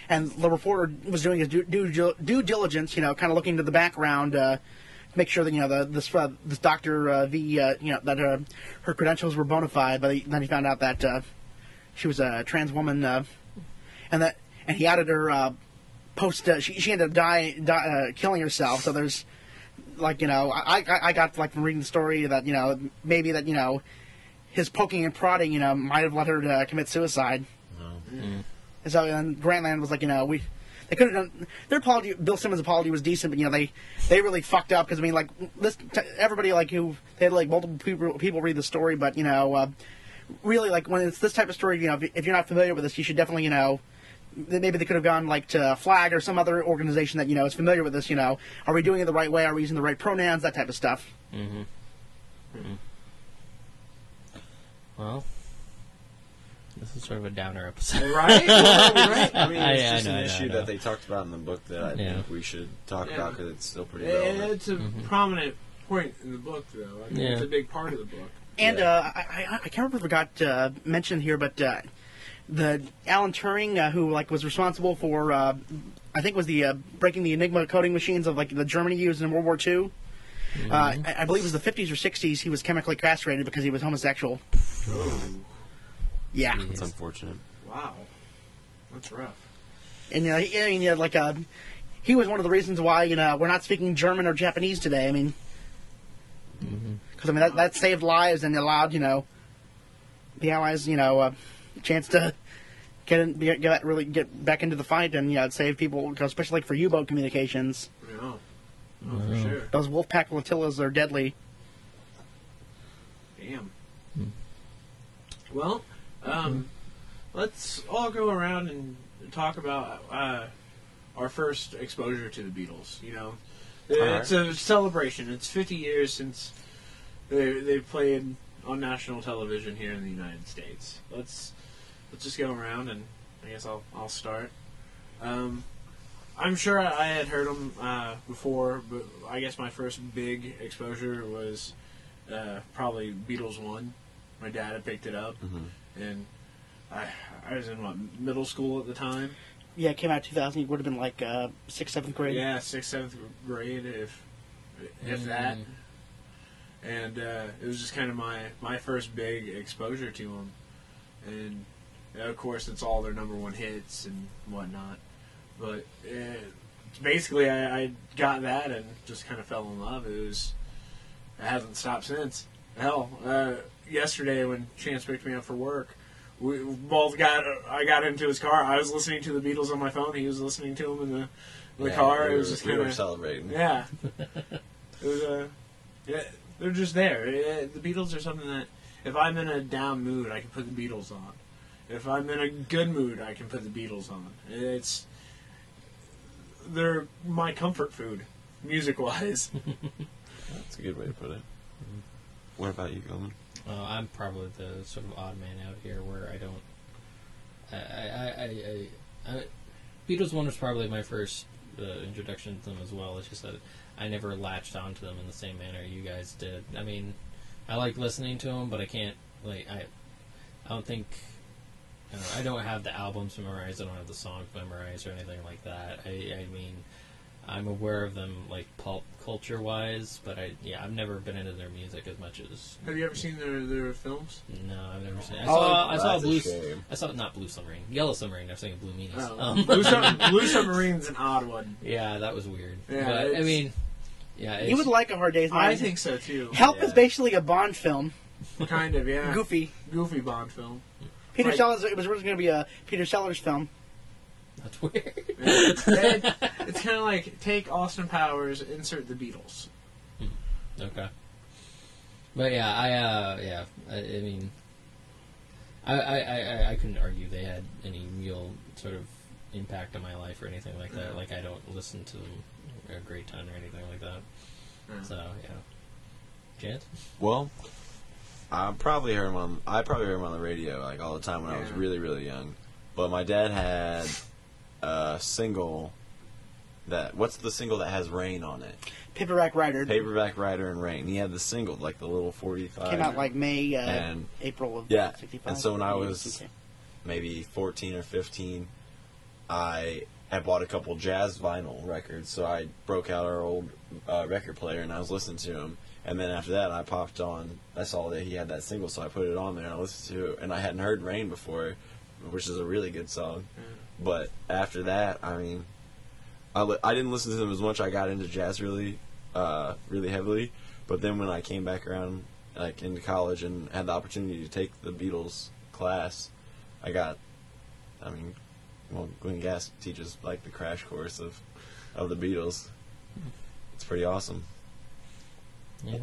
And the reporter was doing his due, due, due diligence, you know, kind of looking into the background, uh, make sure that you know the, this uh, this Doctor uh, uh, you know, that uh, her credentials were bona fide. But he, then he found out that she was a trans woman, and that and he added her uh, post. Uh, she she ended up die, die, uh, killing herself. So there's like you know I, I I got like from reading the story that you know maybe that you know his poking and prodding you know might have led her to commit suicide. And so and Grantland was like you know we. They could have done their apology. Bill Simmons' apology was decent, but you know they they really fucked up because I mean like this t- everybody like who they had like multiple people people read the story, but you know uh, really like when it's this type of story, you know if, if you're not familiar with this, you should definitely you know maybe they could have gone like to GLAAD or some other organization that you know is familiar with this. You know, are we doing it the right way? Are we using the right pronouns? That type of stuff. Well, this is sort of a downer episode. Right? right? I mean, it's I just know, an issue that they talked about in the book that I Yeah. think we should talk Yeah. about because it's still pretty relevant. it's a prominent point in the book, though. I mean, Yeah. It's a big part of the book. And Yeah. uh, I, I, I can't remember if it got uh, mentioned here, but uh, the Alan Turing, uh, who like was responsible for, uh, I think was the uh, breaking the Enigma coding machines of like the Germany used in World War II. Uh, I, I believe it was the 50s or 60s. He was chemically castrated because he was homosexual. Yeah, It's unfortunate. Wow. That's rough. and you know, he, I mean, you know, like uh, he was one of the reasons why you know we're not speaking German or Japanese today. I mean, because I mean that, that saved lives and allowed you know the Allies you know a chance to get in, get get really get back into the fight and you know save people, especially like for U-boat communications. Yeah. Oh, for sure. Those Wolfpack flotillas are deadly. Damn. Well, um, let's all go around and talk about uh, our first exposure to the Beatles. You know, Alright. it's a celebration. It's 50 years since they they played on national television here in the United States. Let's let's just go around and I guess I'll I'll start. Um, I'm sure I, I had heard them uh, before, but I guess my first big exposure was uh, probably Beatles One. My dad had picked it up, Mhm. and I I was in what middle school at the time. Yeah, it came out 2000. You would have been like uh, sixth, seventh grade. Yeah, sixth, seventh grade, if if that. Mm. And uh, it was just kind of my my first big exposure to them, and uh, of course it's all their number one hits and whatnot. But uh, basically, I, I got that and just kind of fell in love. It was it hasn't stopped since. Hell, uh, yesterday when Chance picked me up for work, we both got. I got into his car. I was listening to the Beatles on my phone. He was listening to them in the, in the Yeah, car. we it was were- just kind were of celebrating. yeah. it was uh, yeah, they're just there. Uh, the Beatles are something that if I'm in a down mood, I can put the Beatles on. If I'm in a good mood, I can put the Beatles on. It's they're my comfort food, music wise. That's a good way to put it. What about you, Gilman? Well, I'm probably the sort of odd man out here where I don't. I I I, I, I Beatles one was probably my first uh, introduction to them as well. It's just that I never latched onto them in the same manner you guys did. I mean, I like listening to them, but I can't like I. I don't think. I don't, I don't have the albums memorized. I don't have the songs memorized or anything like that. I, I mean, I'm aware of them like pulp culture wise, but I yeah I've never been into their music as much as Have you ever seen their their films? no, I've never seen. I Oh. I saw that's a blue. shame. I saw not blue submarine, yellow submarine. I was thinking blue meanies. Oh, Um, Blue, Sub- Blue Submarine's an odd one. yeah, that was weird. Yeah, but, I mean, yeah, You would like A Hard Day's Night. I think so too. Help Yeah. is basically a Bond film. Kind of, yeah. Goofy. Goofy Bond film. Peter Right. Sellers. It was originally going to be a Peter Sellers film. that's weird. it's it's kind of like take Austin Powers, insert the Beatles. Hmm. okay, but yeah, I uh, yeah, I, I mean, I, I, I, I couldn't argue they had any real sort of impact on my life or anything like that. Yeah. Like I don't listen to them a great ton or anything like that. Yeah. So yeah, Chance. Well, I probably heard him on. I probably heard him on the radio like all the time when I was really really young. But my dad had a single that. What's the single that has rain on it? Paperback Writer. Paperback Writer and Rain. He had the single like the little forty-five. Came out like May, uh, And- April of yeah, 65. and so when I was- maybe 14 or 15, I had bought a couple jazz vinyl records. So I broke out our old uh, record player and I was listening to him. And then after that, I popped on. I saw that he had that single, so I put it on there and I listened to it. And I hadn't heard Rain before, which is a really good song. But after that, I mean, I, li- I didn't listen to them as much. I got into jazz really, uh, really heavily. But then when I came back around, like into college and had the opportunity to take the Beatles class, I got, I mean, well, Glenn Gass teaches like the crash course of, of the Beatles. It's pretty awesome. Yeah.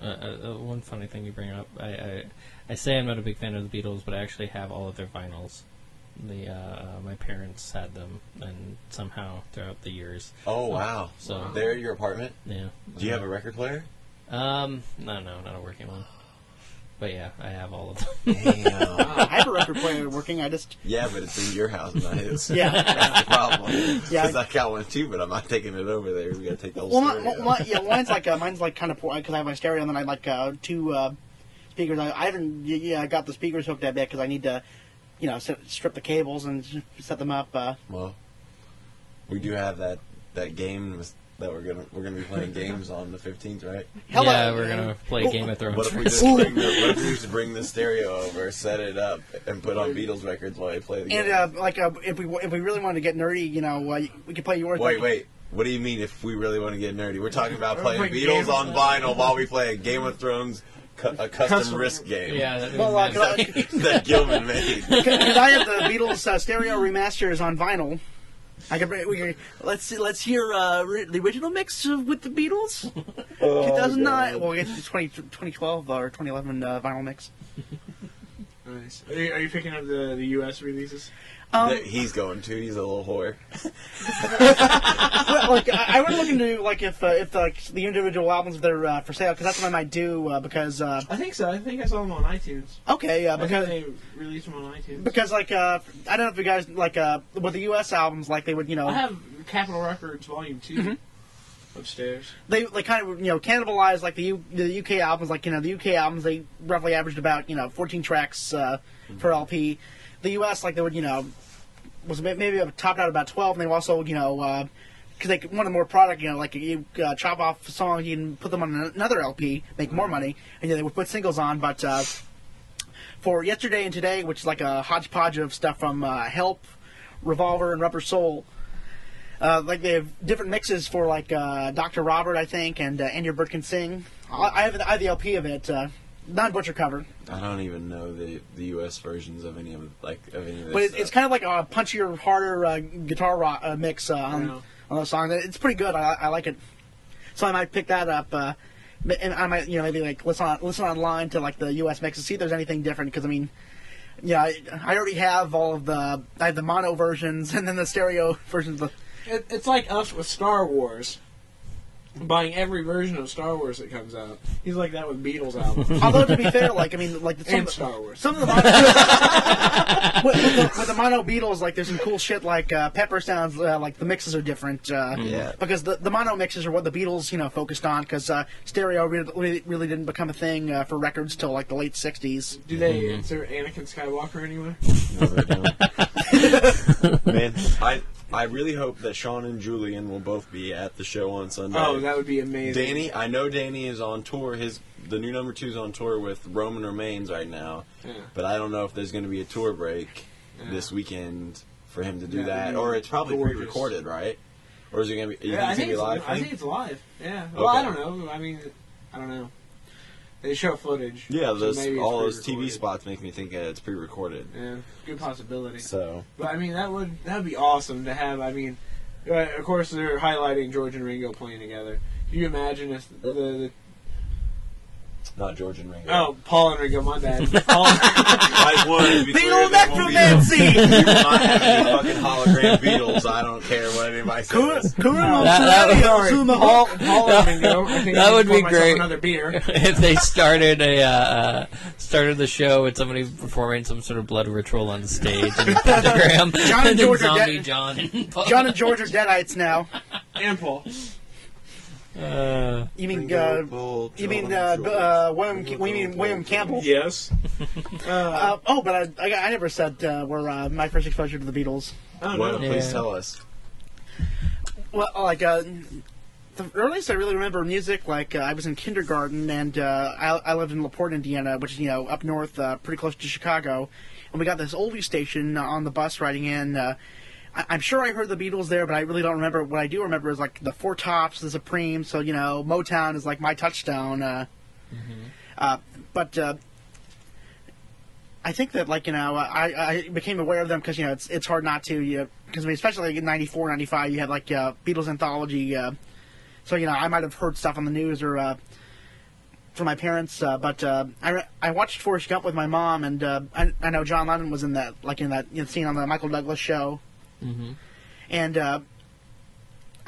Uh, uh, uh, one funny thing you bring up, I, I I say I'm not a big fan of the Beatles, but I actually have all of their vinyls. The uh, uh, my parents had them, and somehow throughout the years, Oh wow! so They're your apartment. yeah. Do you have a record player? Um, no, no, not a working one. But yeah, I have all of them. Damn. I have a record player working. I just yeah, but it's in your house, not his. yeah. That's the problem. Yeah. Because I got one too, but I'm not taking it over there. We gotta take the whole Well, my, stereo. my, yeah, mine's like uh, mine's like kind of poor because I have my stereo and then I like uh, two uh, speakers. I, I haven't yeah I got the speakers hooked up yet because I need to you know set, strip the cables and set them up. Uh, Well, we do have that that game that we're gonna we're gonna be playing games on the 15th, right? hell, yeah, we're gonna play well, Game of Thrones. What if we just bring the, what if we just bring the stereo over, set it up, and put on Beatles records while we play the game? And uh, like uh, if we if we really wanted to get nerdy, you know, uh, we could play yours. wait, like, wait. What do you mean if we really want to get nerdy? We're talking about playing playing Beatles games. on vinyl while we play a Game of Thrones, cu- a custom, Custom- risk game yeah, that Well, uh, means can I- that- that Gilman made. Because I have the Beatles uh, stereo remasters on vinyl. I bring- we let's see, let's hear uh, the original mix of, with the Beatles, Oh, 2009. Well, it's 20, 2012 or 2011 uh, vinyl mix. Nice. Are you, are you picking up the, the U.S. releases? Um, That he's going to. He's a little whore. Well, like I, I would look into like if uh, if like the individual albums if they're uh, for sale because that's what I might do uh, because uh, I think so. I think I saw them on iTunes. okay uh, Because because they released them on iTunes. because like uh, I don't know if you guys like uh, with the U.S. albums like they would you know I have Capitol Records Volume 2 Mm-hmm. upstairs. they they kind of you know cannibalize like the U, the UK albums like you know the UK albums they roughly averaged about you know 14 tracks uh, per LP. The US like they would you know was ma- maybe topped out about 12 and they also you know because they wanted more product you know like you uh, chop off songs you can put them on another LP make more money and yeah, they would put singles on but uh, for yesterday and today which is like a hodgepodge of stuff from uh, Help, Revolver and Rubber Soul. Uh, like they have different mixes for like uh, Dr. Robert, I think, and uh, and your bird can sing. I, I have I have the LP of it, non butcher cover, I don't even know the the U.S. versions of any of like of any of this. but it, it's kind of like a punchier, harder uh, guitar rock, uh, mix uh, on Yeah. on the song. It's pretty good. I, I like it, so I might pick that up. Uh, and I might you know maybe like listen on, listen online to like the U.S. mix and see if there's anything different because I mean. Yeah, I, I already have all of the I have the mono versions and then the stereo versions. Of It, it's like us with Star Wars. Buying every version of Star Wars that comes out. He's like that with Beatles albums. Although to be fair, like I mean, like the some, and Star Wars. Some of the mono, with, with, the, with the mono Beatles, like there's some cool shit like uh, Pepper sounds, uh, like the mixes are different. Uh, Yeah. Because the, the mono mixes are what the Beatles, you know, focused on. Because uh, stereo really, really, really didn't become a thing uh, for records till like the late '60s. Do they insert Anakin Skywalker anywhere? No, they don't. Man, I I really hope that Sean and Julian will both be at the show on Sunday. Oh, that would be amazing. Dhani, I know Dhani is on tour. His the new number two is on tour with Roman Remains right now, Yeah. but I don't know if there's going to be a tour break Yeah. this weekend for him to do That that, or it's probably gorgeous. pre-recorded, right? Or is it going to be? Yeah, I think think it's it's, going to be live? I think it's live. Yeah. Well, I don't know. I mean, I don't know. They show footage. yeah, those, all those TV spots make me think it's pre-recorded. Yeah, good possibility. So But I mean, that would that would be awesome to have. I mean, uh, of course they're highlighting George and Ringo playing together. Can you imagine if the, the not George and Ringo. oh Paul and Ringo, my bad. Paul, I would. be The clear, old there won't be no- necromancy. We will not have any fucking hologram Beatles. I don't care what anybody says. That- that- sorry, Paul, Paul and Ringo. I think That I would be great. Another beer. if they started a uh, uh, started the show with somebody performing some sort of blood ritual on the stage and pentagram, John and and George are dead. John. And John and George are deadites now. And Paul. Uh, You mean uh, Paul, you mean uh, uh, William? Ca- We mean William Campbell? Yes. Uh, Uh, oh, but I, I, I never said uh, where uh, my first exposure to the Beatles. oh, no. Well, please Yeah. tell us. Well, like uh, the earliest I really remember music, like uh, I was in kindergarten, and uh, I, I lived in Laporte, Indiana, which is you know up north, uh, pretty close to Chicago, and we got this oldie station uh, on the bus riding in. I, I'm sure I heard the Beatles there, but I really don't remember. What I do remember is like the Four Tops, the Supreme. So you know, Motown is like my touchstone. Uh, uh, but uh, I think that like you know I, I became aware of them because you know it's it's hard not to you because I mean, especially like in 94, 95, you had like uh, Beatles anthology. Uh, so you know I might have heard stuff on the news or uh, from my parents, uh, but uh, I re- I watched Forrest Gump with my mom, and uh, I, I know John Lennon was in that like in that you know, scene on the Michael Douglas show, mhm. and. Uh,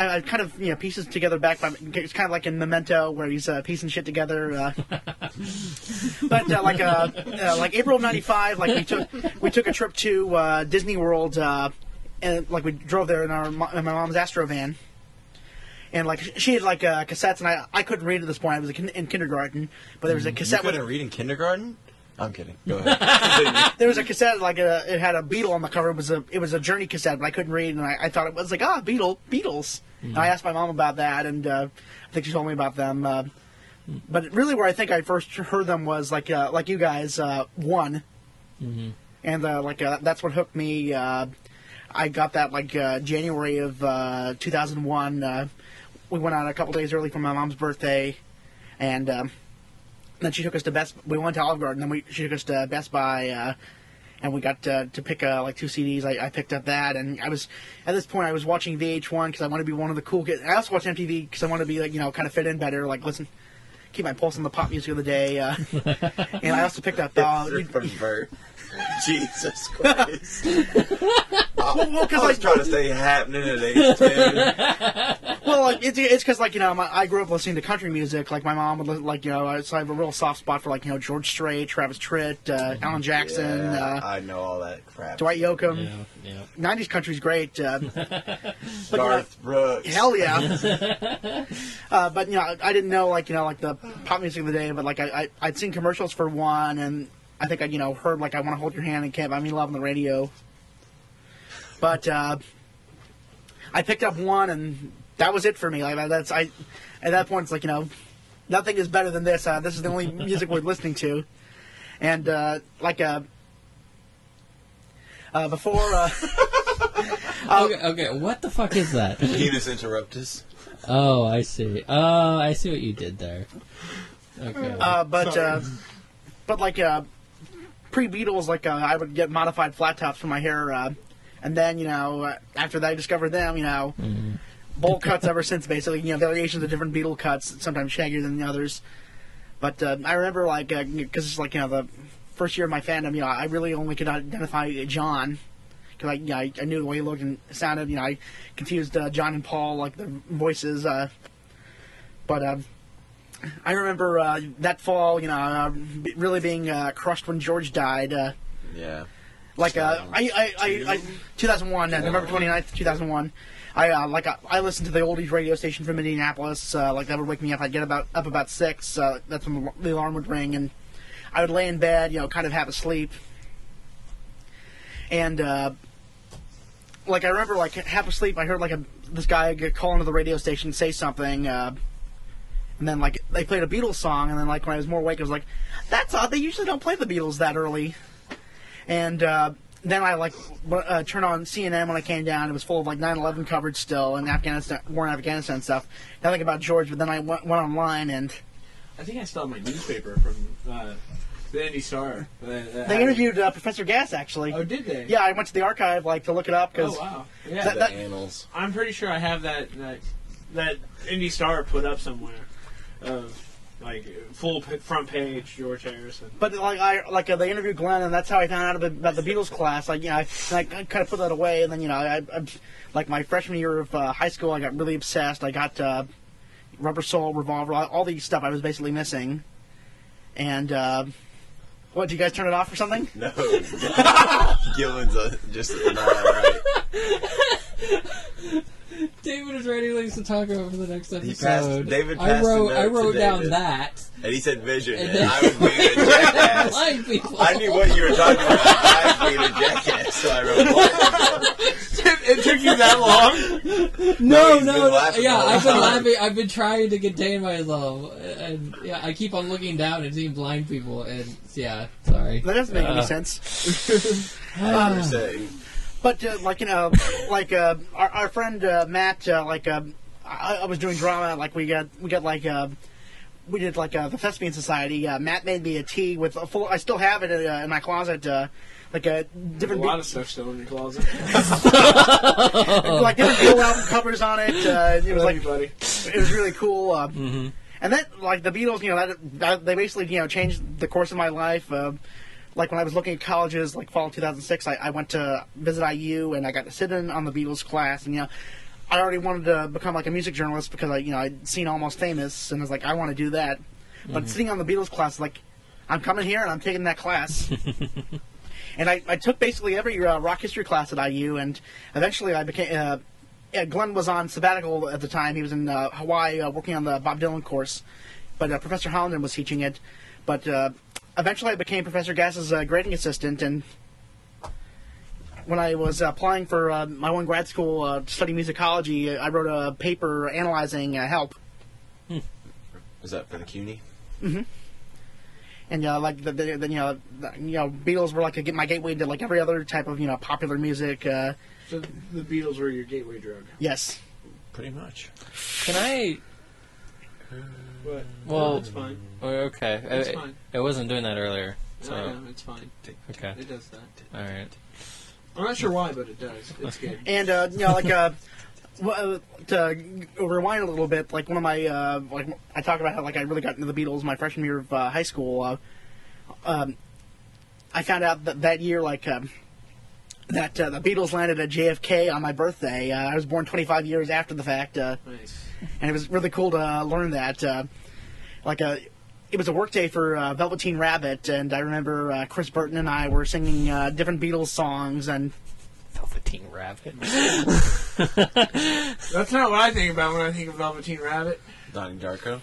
I, I kind of you know pieces together back. By, it's kind of like in Memento where he's uh, piecing shit together. Uh, but uh, like uh, uh, like April of '95, like we took we took a trip to uh, Disney World, uh, and like we drove there in our in my mom's Astro van, and like she had like uh, cassettes, and I I couldn't read at this point. I was in in kindergarten, but there was a cassette with couldn't read in kindergarten? I'm kidding. Go ahead. there was a cassette like a, it had a Beatle on the cover. It was a it was a Journey cassette, but I couldn't read, and I, I thought it was like ah Beatle Beatles. And I asked my mom about that, and uh, I think she told me about them. Uh, but really, where I think I first heard them was like uh, like you guys uh, one, Mhm. and uh, like uh, that's what hooked me. Uh, I got that like uh, January of uh, 2001. Uh, we went out a couple days early for my mom's birthday, and um, then she took us to Best. We went to Olive Garden, then we she took us to Best Buy, uh, and we got uh, to pick uh, like two CDs. I, I picked up that, and I was at this point I was watching VH1 because I want to be one of the cool kids. I also watched MTV because I want to be like you know kind of fit in better, like listen. keep my pulse on the pop music of the day. Uh, and I also picked up. Uh, Hipster from birth. Jesus Christ. I, well, 'cause I was like- trying to stay happening at age 10. well, like, it's it's because like you know my, I grew up listening to country music. Like my mom would li- like you know so I have a real soft spot for like you know George Strait, Travis Tritt, uh, Alan Jackson, Yeah, uh, I know all that crap. Dwight Yoakam. Yeah, yeah. '90s country's great. Uh, but, you know, Garth Brooks. Hell yeah. uh, but you know, I, I didn't know like you know like the pop music of the day, but like I, I I'd seen commercials for one, and I think I you know heard like I want to hold your hand and can't buy me love on the radio. But uh, I picked up one, and that was it for me. Like that's I at that point it's like you know nothing is better than this. Uh, this is the only music we're listening to, and uh, like uh, uh, before. Uh, Okay, okay, what the fuck is that? Penis interruptus. Oh, I see. Oh, I see what you did there. Okay. Uh, but uh, but like uh, pre Beatles, like uh, I would get modified flat tops for my hair, uh, and then you know uh, after that I discovered them, you know, bowl cuts ever since basically, you know, variations of different Beatle cuts, sometimes shaggier than the others. But uh, I remember like because it's like you know the first year of my fandom, you know, I really only could identify John. Because I, you know, I, I knew the way he looked and sounded. You know, I confused uh, John and Paul, like the voices. Uh, but um, I remember uh, that fall, you know, uh, really being uh, crushed when George died. Uh, Yeah. like uh, I, I, I, I, 2001, uh, November 29th, 2001. I uh, like I listened to the oldies radio station from Indianapolis. Uh, like that would wake me up. I'd get about up about six. Uh, that's when the- alarm would ring, and I would lay in bed, you know, kind of half asleep. And uh, like I remember, like half asleep, I heard like a this guy get call into the radio station, say something. Uh, and then like they played a Beatles song, and then like when I was more awake, I was like, "That's odd. They usually don't play the Beatles that early." And uh, then I like w- uh, turned on CNN when I came down. It was full of like 9/11 coverage still, and Afghanistan, war in Afghanistan and stuff. Nothing about George. But then I went, went online, and I think I still have my newspaper from uh, the Indy Star. Uh, that they interviewed uh, Professor Gass actually. Oh, did they? Yeah, I went to the archive like to look it up because Oh wow. Yeah. That- The that- annals. I'm pretty sure I have that that that Indy Star put up somewhere of like full p- front page George Harrison. But like I like uh, they interviewed Glenn, and that's how I found out about, about the Beatles class. Like you know, I, and I kind of put that away, and then you know, I, I like my freshman year of uh, high school, I got really obsessed. I got uh, Rubber Soul, Revolver, all, all these stuff I was basically missing. And uh, what? Did you guys turn it off or something? No. Gillen's uh, just not right. David is ready like, to talk about for the next episode. He passed- David I passed the wrote, I note to wrote down that. And he said vision, And and, then- I was being a jackass. Blind people. I knew what you were talking about. I was being a jackass, so I wrote blind people. it took you that long? No, no, no. Yeah, I've been laughing. I've been trying to contain myself, and yeah, I keep on looking down and seeing blind people, and yeah, sorry. That doesn't make any Uh, sense. I was saying, But uh, like you know, like uh, our, our friend uh, Matt, uh, like uh, I, I was doing drama. Like we got we got like uh, we did like uh, the Thespian Society. Uh, Matt made me a tee with a full. I still have it uh, in my closet. Uh, like a different. A different, lot of stuff still in your closet. like different Beatle album covers on it. Uh, it was like buddy. it was really cool. Uh, mhm And then, like the Beatles, you know, that, that, they basically, you know, changed the course of my life. Uh, like when I was looking at colleges, like fall of 2006, I, I went to visit IU and I got to sit in on the Beatles class. And you know, I already wanted to become like a music journalist because I, you know, I'd seen Almost Famous and I was like, I want to do that. But sitting on the Beatles class, like, I'm coming here and I'm taking that class. and I, I took basically every uh, rock history class at IU, and eventually I became. Uh, yeah, Glenn was on sabbatical at the time. He was in uh, Hawaii uh, working on the Bob Dylan course, but uh, Professor Hollander was teaching it. But uh, eventually, I became Professor Gass's uh, grading assistant, and when I was applying for uh, my one grad school uh, to study musicology, I wrote a paper analyzing uh, help. was that for the CUNY? Mm-hmm. And uh, like the, the, the you know the, you know Beatles were like a, my gateway to like every other type of you know popular music. Uh, So the Beatles were your gateway drug. yes, Pretty much. Can I? But Well- no, it's fine. oh, Okay, It's it, fine. it wasn't doing that earlier. No, So no, it's fine. okay, It does that. all right. I'm not sure why, but it does. It's good. and uh, you know like uh, Well, uh, to rewind a little bit, like one of my uh, like I talked about how like I really got into the Beatles my freshman year of uh, high school. Uh, um, I found out that that year like um, that uh, the Beatles landed at JFK on my birthday. Uh, I was born 25 years after the fact, uh, Nice. And it was really cool to uh, learn that. Uh, like a, it was a work day for uh, Velveteen Rabbit, and I remember uh, Chris Burton and I were singing uh, different Beatles songs, and Velveteen Rabbit. That's not what I think about when I think of Velveteen Rabbit. Donnie Darko.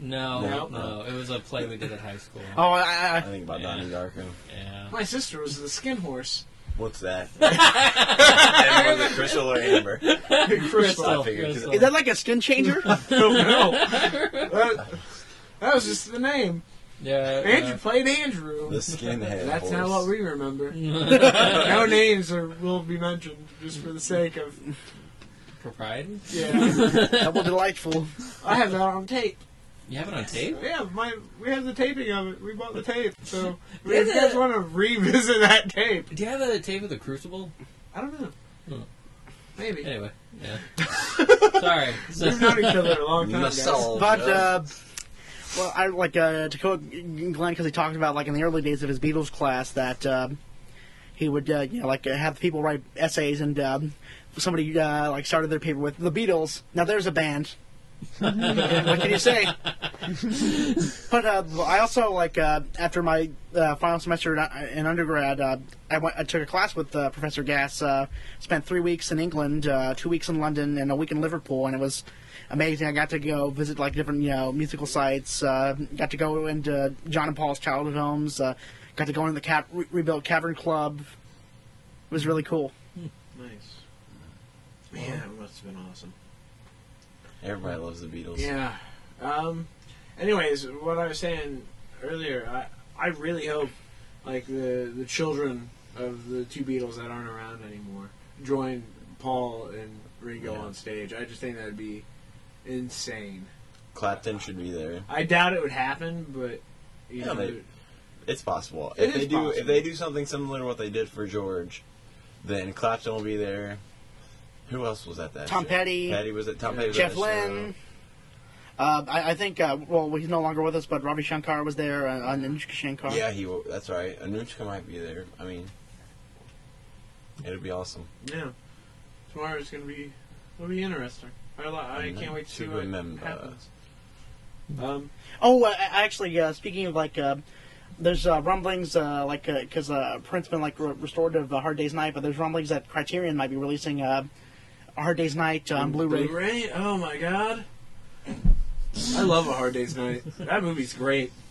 No, No. no, it was a play we did at high school. oh, I, I, I think about Yeah. Donnie Darko. Yeah. My sister was the skin horse. What's that? and was it Crystal or Amber? Crystal. I figured, 'cause- is that like a skin changer? No. that, that was just the name. Yeah. Andrew played Andrew. The skinhead. That's horse. not what we remember. no names are, will be mentioned just for the sake of. propriety. Yeah. Double delightful. I have that on tape. You have it on tape? Yeah, my we have the taping of it. We bought the tape, so Yeah, if you guys the- want to revisit that tape, Do you have a tape of the Crucible? I don't know. Hmm. Maybe. Anyway, yeah. Sorry. We've known each other a long time. The guys. soul. But uh, well, I like uh, to quote Glenn because he talked about like in the early days of his Beatles class that um, he would uh, you know like uh, have people write essays and um, somebody uh, like started their paper with the Beatles. Now there's a band. What can you say? but uh, I also like uh, after my uh, final semester in- in undergrad, uh, I went. I took a class with uh, Professor Gass. Uh, spent three weeks in England, uh, two weeks in London, and a week in Liverpool, and it was amazing. I got to go visit like different you know musical sites. Uh, got to go into John and Paul's childhood homes. Uh, got to go into the cap- re- rebuilt Cavern Club. It was really cool. Nice. Man, that must have been awesome. Everybody loves the Beatles. Yeah. Um. Anyways, what I was saying earlier, I I really hope like the the children of the two Beatles that aren't around anymore join Paul and Ringo Yeah. on stage. I just think that'd be insane. Clapton should be there. I doubt it would happen, but you Yeah, know, they- It's possible. It if is they do, possible. if they do something similar to what they did for George, then Clapton will be there. Who else was at that? Tom show? Petty. Petty was at Tom Petty. Was Jeff at the Lynne. Uh, I, I think, uh, well, he's no longer with us, but Ravi Shankar was there, uh, Anoushka Shankar. Yeah, he. That's right. Anoushka might be there. I mean, it'd be awesome. yeah. Tomorrow's gonna be it'll be interesting. I I Mm, can't wait to see to what remember. happens. Um. Oh, uh, actually, uh, speaking of like, uh, there's uh, rumblings, uh, like, because uh, prints been like re- restored of uh, Hard Day's Night, but there's rumblings that Criterion might be releasing uh, A Hard Day's Night on Blu-ray. Blu-ray? Oh my god. I love A Hard Day's Night. That movie's great.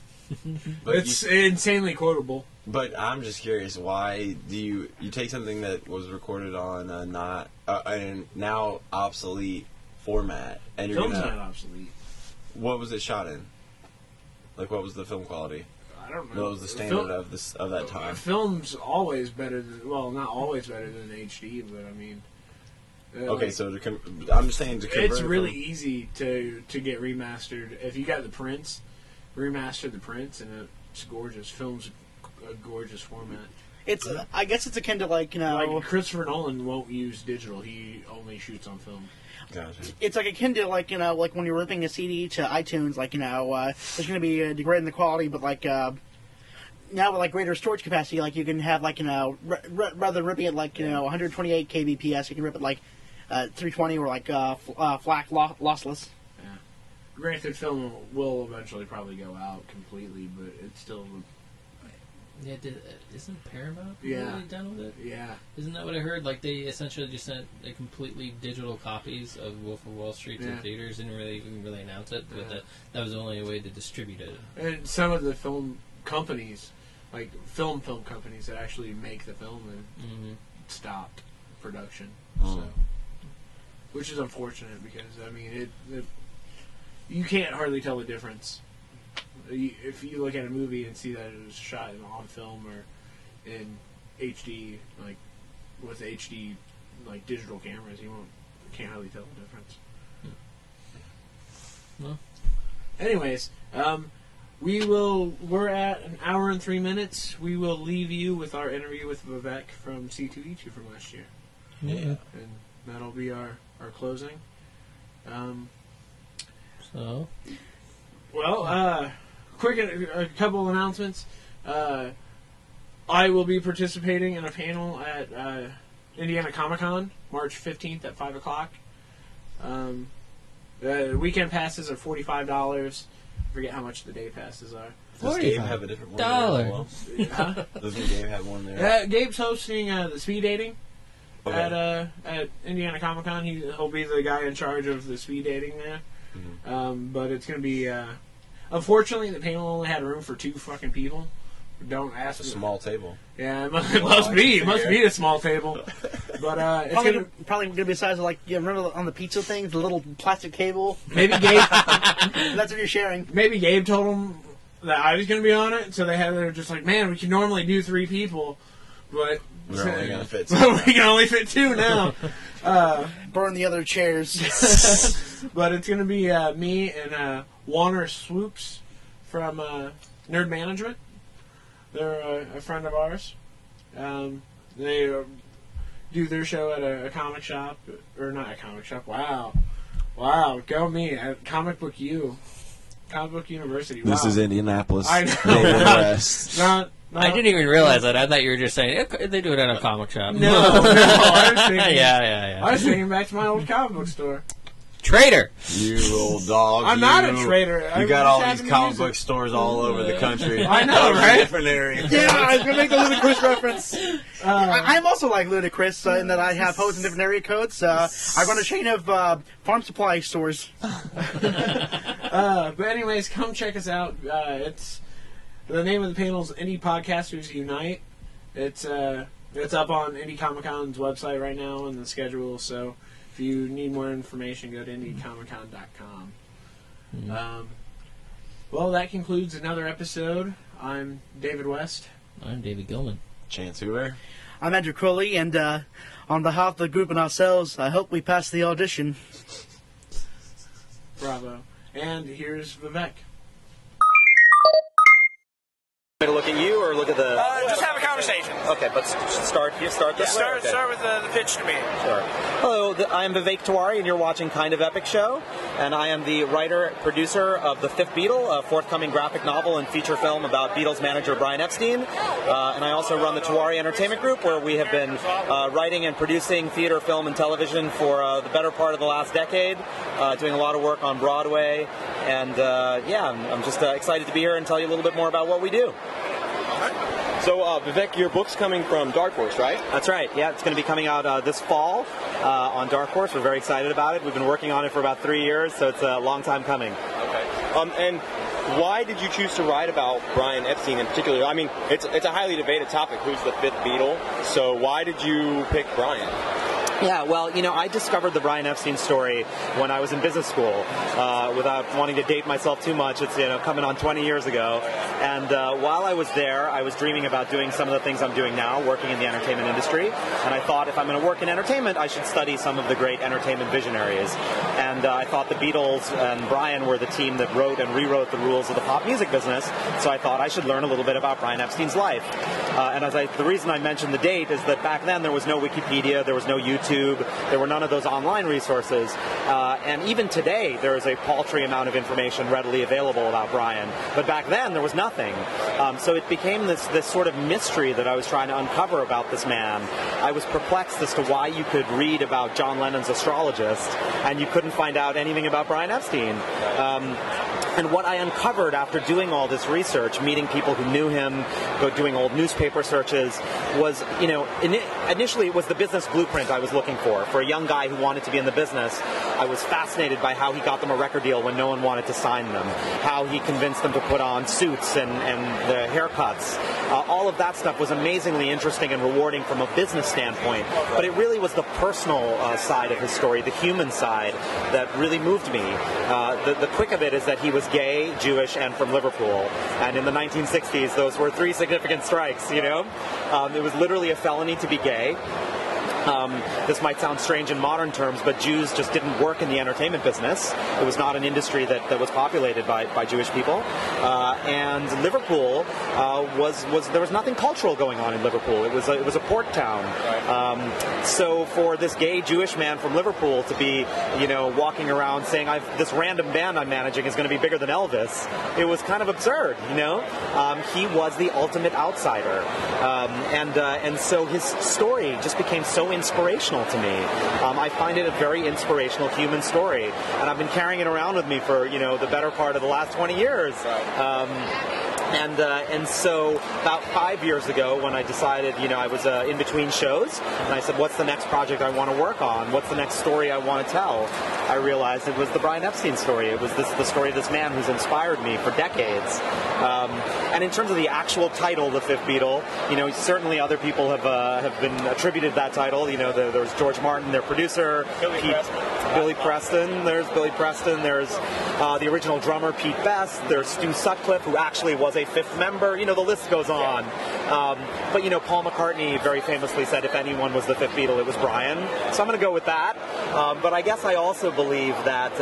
But it's you, insanely quotable. but I'm just curious. Why do you you take something that was recorded on a not uh, and now obsolete format, and you're Film's gonna not obsolete. what was it shot in? Like what was the film quality? I don't know. What was the standard Film- of this of that time? Film's always better than well, not always better than HD, but I mean. Okay, so to com- I'm just saying to convert it's really from- easy to to get remastered. If you got the prints, remaster the prints, and it's gorgeous. Film's a gorgeous format. It's, uh, I guess it's akin to like, you know, Like Christopher Nolan won't use digital; he only shoots on film. Gotcha. it's like akin to like, you know, like when you're ripping a CD to iTunes, like, you know, uh, there's going to be uh, degrading the quality, but like, uh, now with like greater storage capacity, like you can have like, you know, r- r- rather than ripping it like, you know, 128 kbps, you can rip it like uh, 320 or like uh, f- uh, FLAC lo- lossless. Yeah. Granted, film will eventually probably go out completely, but it's still Yeah, did, uh, isn't Paramount Yeah. really done with it? yeah. Isn't that what I heard? Like they essentially just sent a completely digital copies of Wolf of Wall Street to Yeah. theaters, didn't really even really announce it, but Yeah. that, that was the only way to distribute it. And some of the film companies, like film film companies that actually make the film, and Mm-hmm. stopped production. Mm. So, which is unfortunate because I mean it, it you can't hardly tell the difference. If you look at a movie and see that it was shot in- on film or in HD, like with HD like digital cameras, you won't can't hardly tell the difference. Well. Anyways, um, we will. We're at an hour and three minutes. We will leave you with our interview with Vivek from C2E2 from last year. Yeah. And that'll be our our closing. Um, So, well, uh, quick a, a couple announcements. Uh, I will be participating in a panel at uh, Indiana Comic Con March fifteenth at five o'clock. Um, the weekend passes are forty five dollars. Forget how much the day passes are. Does Gabe have a different one? there as Dollars. well? Huh? Doesn't Gabe have one there? Uh, Gabe's hosting uh, the speed dating Okay. at uh, at Indiana Comic Con. He, he'll be the guy in charge of the speed dating there. Mhm. Um, but it's going to be. Uh, unfortunately, the panel only had room for two fucking people. Don't ask It's a me. small table. Yeah, it must, it must be. It must be a small table. But uh, it's Probably, gonna, probably gonna be the size of like you remember on the pizza things, the little plastic table. maybe Gabe. That's what you're sharing. maybe Gabe told them that I was going to be on it, so they had. They're just like, man, we can normally do three people, but We're only gonna fit we two. can only fit two now. uh, Burn the other chairs. but it's going to be uh, me and uh, Warner Swoops from uh, Nerd Management. They're uh, a friend of ours. Um, they uh, do their show at a, a comic shop, or not a comic shop. Wow, wow, go me at Comic Book U, Comic Book University. This is Indianapolis. I know. Midwest. not. Not I didn't even realize that. I thought you were just saying "Eh, they do it at a comic shop. No, no, I was thinking- yeah, yeah, yeah. I was thinking back to my old comic book store. Traitor. You old dog. I'm not a you. traitor. I You got all these to comic use book stores all over the country. I know, That right? Different area. yeah, I was gonna make the ludicrous reference. Uh, I, I'm also like ludicrous uh, in that I have hosts in different area codes. Uh, I run a chain of uh, farm supply stores. Uh, but anyways, come check us out. Uh, it's the name of the panel is Indie Podcasters Unite. It's uh, it's up on Indie Comic Con's website right now in the schedule. So if you need more information, go to indiecomiccon.com. Um, well, that concludes another episode. I'm David West. I'm David Gilman. Chance Hoover. I'm Andrew Crowley, and uh, on behalf of the group and ourselves, I hope we pass the audition. Bravo. And here's Vivek. To look at you or look at the. Uh, just have a conversation. Okay, but start you start this way? Start, Okay. start with the, the pitch to me. Sure. Hello, I am Vivek Tiwary, and you're watching Kind of Epic Show. And I am the writer producer of The Fifth Beatle, a forthcoming graphic novel and feature film about Beatles manager Brian Epstein. Uh, and I also run the Tiwary Entertainment Group, where we have been uh, writing and producing theater, film, and television for uh, the better part of the last decade, uh, doing a lot of work on Broadway. And uh, yeah, I'm, I'm just uh, excited to be here and tell you a little bit more about what we do. So, uh, Vivek, your book's coming from Dark Horse, right? That's right. Yeah, it's going to be coming out uh, this fall uh, on Dark Horse. We're very excited about it. We've been working on it for about three years, so it's a long time coming. Okay. Um, and why did you choose to write about Brian Epstein in particular? I mean, it's it's a highly debated topic. Who's the fifth Beatle? So, why did you pick Brian? Yeah, well, you know, I discovered the Brian Epstein story when I was in business school. Uh, without wanting to date myself too much, it's you know coming on 20 years ago. And uh, while I was there, I was dreaming about doing some of the things I'm doing now, working in the entertainment industry. And I thought if I'm going to work in entertainment, I should study some of the great entertainment visionaries. And uh, I thought the Beatles and Brian were the team that wrote and rewrote the rules of the pop music business. So I thought I should learn a little bit about Brian Epstein's life. Uh, and as I, the reason I mentioned the date is that back then there was no Wikipedia, there was no YouTube, there were none of those online resources. Uh, and even today, there is a paltry amount of information readily available about Brian. But back then, there was nothing. Um, so it became this, this sort of mystery that I was trying to uncover about this man. I was perplexed as to why you could read about John Lennon's astrologist and you couldn't find out anything about Brian Epstein. Um, and what I uncovered after doing all this research, meeting people who knew him, doing old newspaper searches, was, you know, ini initially it was the business blueprint I was looking for. For a young guy who wanted to be in the business, I was fascinated by how he got them a record deal when no one wanted to sign them, how he convinced them to put on suits and, and the haircuts. Uh, all of that stuff was amazingly interesting and rewarding from a business standpoint, but it really was the personal uh, side of his story, the human side, that really moved me. Uh, the, the quick of it is that he was gay, Jewish, and from Liverpool. And in the 1960s, those were three significant strikes, you know? Um, it was literally a felony to be gay. Um, this might sound strange in modern terms, but Jews just didn't work in the entertainment business. It was not an industry that, that was populated by, by Jewish people. Uh, and Liverpool uh, was, was there was nothing cultural going on in Liverpool. It was a, it was a port town. Um, so for this gay Jewish man from Liverpool to be, you know, walking around saying, I've, "This random band I'm managing is going to be bigger than Elvis," it was kind of absurd. You know, um, he was the ultimate outsider, um, and uh, and so his story just became so inspirational to me. Um, I find it a very inspirational human story, and I've been carrying it around with me for you know the better part of the last 20 years. Um, and uh, and so about five years ago, when I decided, you know, I was uh, in between shows, and I said, "What's the next project I want to work on? What's the next story I want to tell?" I realized it was the Brian Epstein story. It was this the story of this man who's inspired me for decades. Um, and in terms of the actual title, The Fifth Beatle, you know, certainly other people have uh, have been attributed that title. You know, the, there was George Martin, their producer, Billy Preston. Billy Preston. There's Billy Preston. There's uh, the original drummer Pete Best. There's Stu Sutcliffe, who actually was a fifth member. You know, the list goes on. Um, but you know, Paul McCartney very famously said, if anyone was the fifth Beatle, it was Brian. So I'm going to go with that. Um, but I guess I also believe that.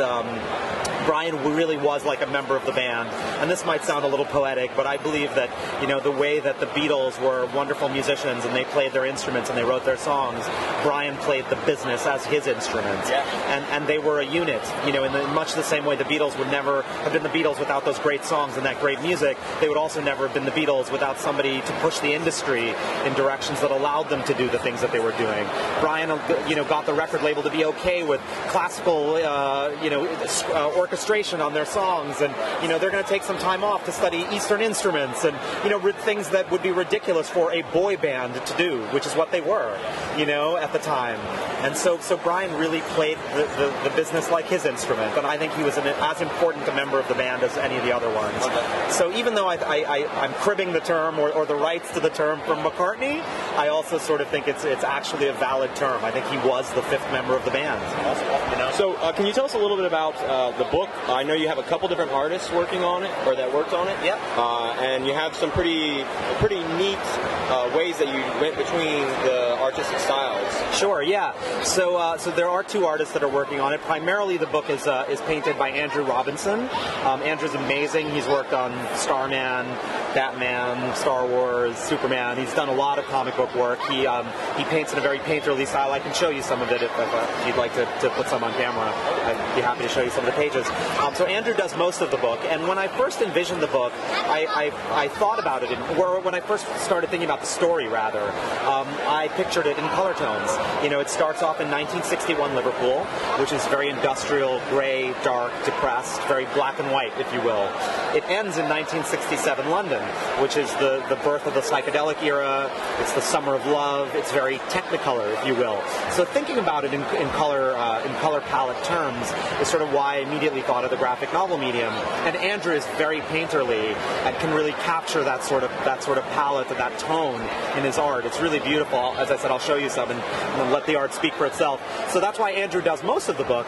Brian really was like a member of the band, and this might sound a little poetic, but I believe that you know the way that the Beatles were wonderful musicians and they played their instruments and they wrote their songs. Brian played the business as his instrument, Yeah. and and they were a unit. You know, in the, much the same way the Beatles would never have been the Beatles without those great songs and that great music. They would also never have been the Beatles without somebody to push the industry in directions that allowed them to do the things that they were doing. Brian, uh, you know, got the record label to be okay with classical, uh, you know, uh, orchestration on their songs, and you know they're going to take some time off to study Eastern instruments and you know things that would be ridiculous for a boy band to do, which is what they were, you know, at the time. And so, so Brian really played the, the, the business like his instrument, and I think he was an, as important a member of the band as any of the other ones. So even though I, I'm cribbing the term or, or the rights to the term from McCartney, I also sort of think it's it's actually a valid term. I think he was the fifth member of the band. So, uh, can you tell us a little bit about uh, the book? I know you have a couple different artists working on it, or that worked on it. Yep. Uh, and you have some pretty, pretty neat uh, ways that you went between the artistic styles. Sure, yeah. So, uh, so there are two artists that are working on it. Primarily, the book is uh, is painted by Andrew Robinson. Um, Andrew's amazing. He's worked on Starman, Batman, Star Wars, Superman. He's done a lot of comic book work. He um, he paints in a very painterly style. I can show you some of it if, if uh, you'd like to, to put some on camera. I'd be happy to show you some of the pages. Um, so Andrew does most of the book, and when I first envisioned the book, I, I, I thought about it, in, or when I first started thinking about the story, rather, um, I pictured it in color tones. You know, it starts off in 1961 Liverpool, which is very industrial, gray, dark, depressed, very black and white, if you will. It ends in 1967 London, which is the, the birth of the psychedelic era. It's the summer of love. It's very technicolor, if you will. So thinking about it in, in color uh, in color palette terms is sort of why I immediately thought of the graphic novel medium. And Andrew is very painterly and can really capture that sort of that sort of palette, and that tone in his art. It's really beautiful. As I said, I'll show you some and, and let the art speak for itself. So that's why Andrew does most of the book.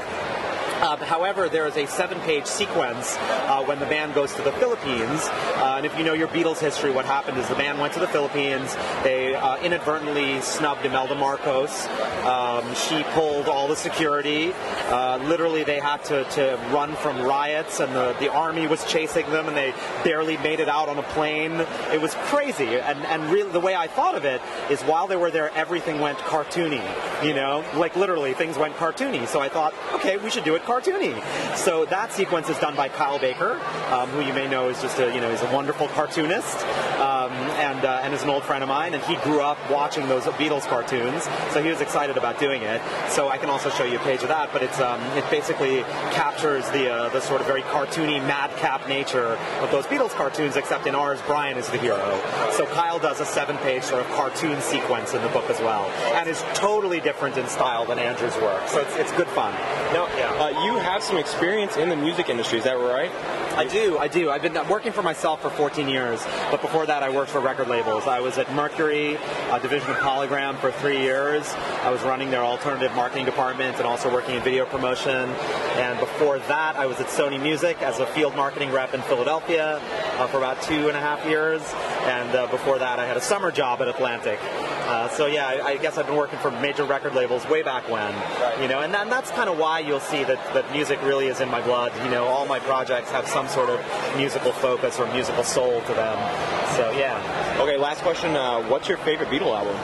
Um, however, there is a seven-page sequence uh, when the band goes to the Philippines. Uh, and if you know your Beatles history, what happened is the band went to the Philippines. They uh, inadvertently snubbed Imelda Marcos. Um, she pulled all the security. Uh, literally, they had to, to run from riots, and the, the army was chasing them, and they barely made it out on a plane. It was crazy. And, and really, the way I thought of it is while they were there, everything went cartoony. You know, like literally, things went cartoony. So I thought, okay, we should do it cartoony. So that sequence is done by Kyle Baker, um, who you may know is just a you know he's a wonderful cartoonist, um, and uh, and is an old friend of mine, and he grew up watching those Beatles cartoons, so he was excited about doing it. So I can also show you a page of that, but it's um, it basically captures the uh, the sort of very cartoony madcap nature of those Beatles cartoons, except in ours, Brian is the hero. So Kyle does a seven-page sort of cartoon sequence in the book as well, and is totally different in style than Andrew's work. So it's, it's good fun. Now, uh, you have some experience in the music industry. Is that right? I do, I do. I've been working for myself for 14 years, but before that, I worked for record labels. I was at Mercury, a division of Polygram, for three years. I was running their alternative marketing department and also working in video promotion. And before that, I was at Sony Music as a field marketing rep in Philadelphia uh, for about two and a half years. And uh, before that, I had a summer job at Atlantic. Uh, so yeah, I, I guess I've been working for major record labels way back when, you know, and, that, and that's kind of why you'll see that, that music really is in my blood. You know, all my projects have some sort of musical focus or musical soul to them. So yeah. Okay, last question. Uh, what's your favorite Beatle album?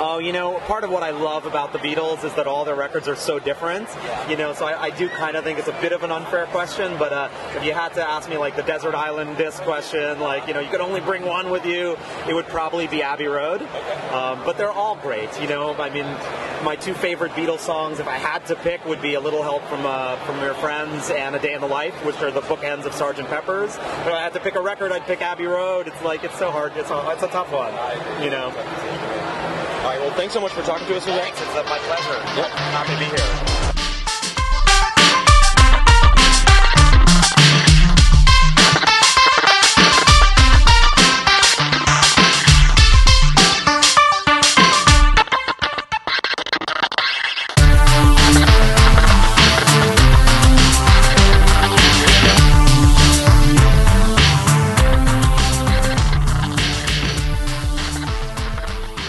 Oh, you know, part of what I love about the Beatles is that all their records are so different. You know, so I, I do kind of think it's a bit of an unfair question, but uh, if you had to ask me like the Desert Island disc question, like, you know, you could only bring one with you, it would probably be Abbey Road. Um, but they're all great, you know. I mean, my two favorite Beatles songs, if I had to pick, would be A Little Help from uh, from Your Friends and A Day in the Life, which are the bookends of Sgt. Pepper's. If I had to pick a record, I'd pick Abbey Road. It's like, it's so hard. It's a, it's a tough one, you know. All right, well, thanks so much for talking to us today. Thanks, it's uh, my pleasure. Yep. Happy to be here.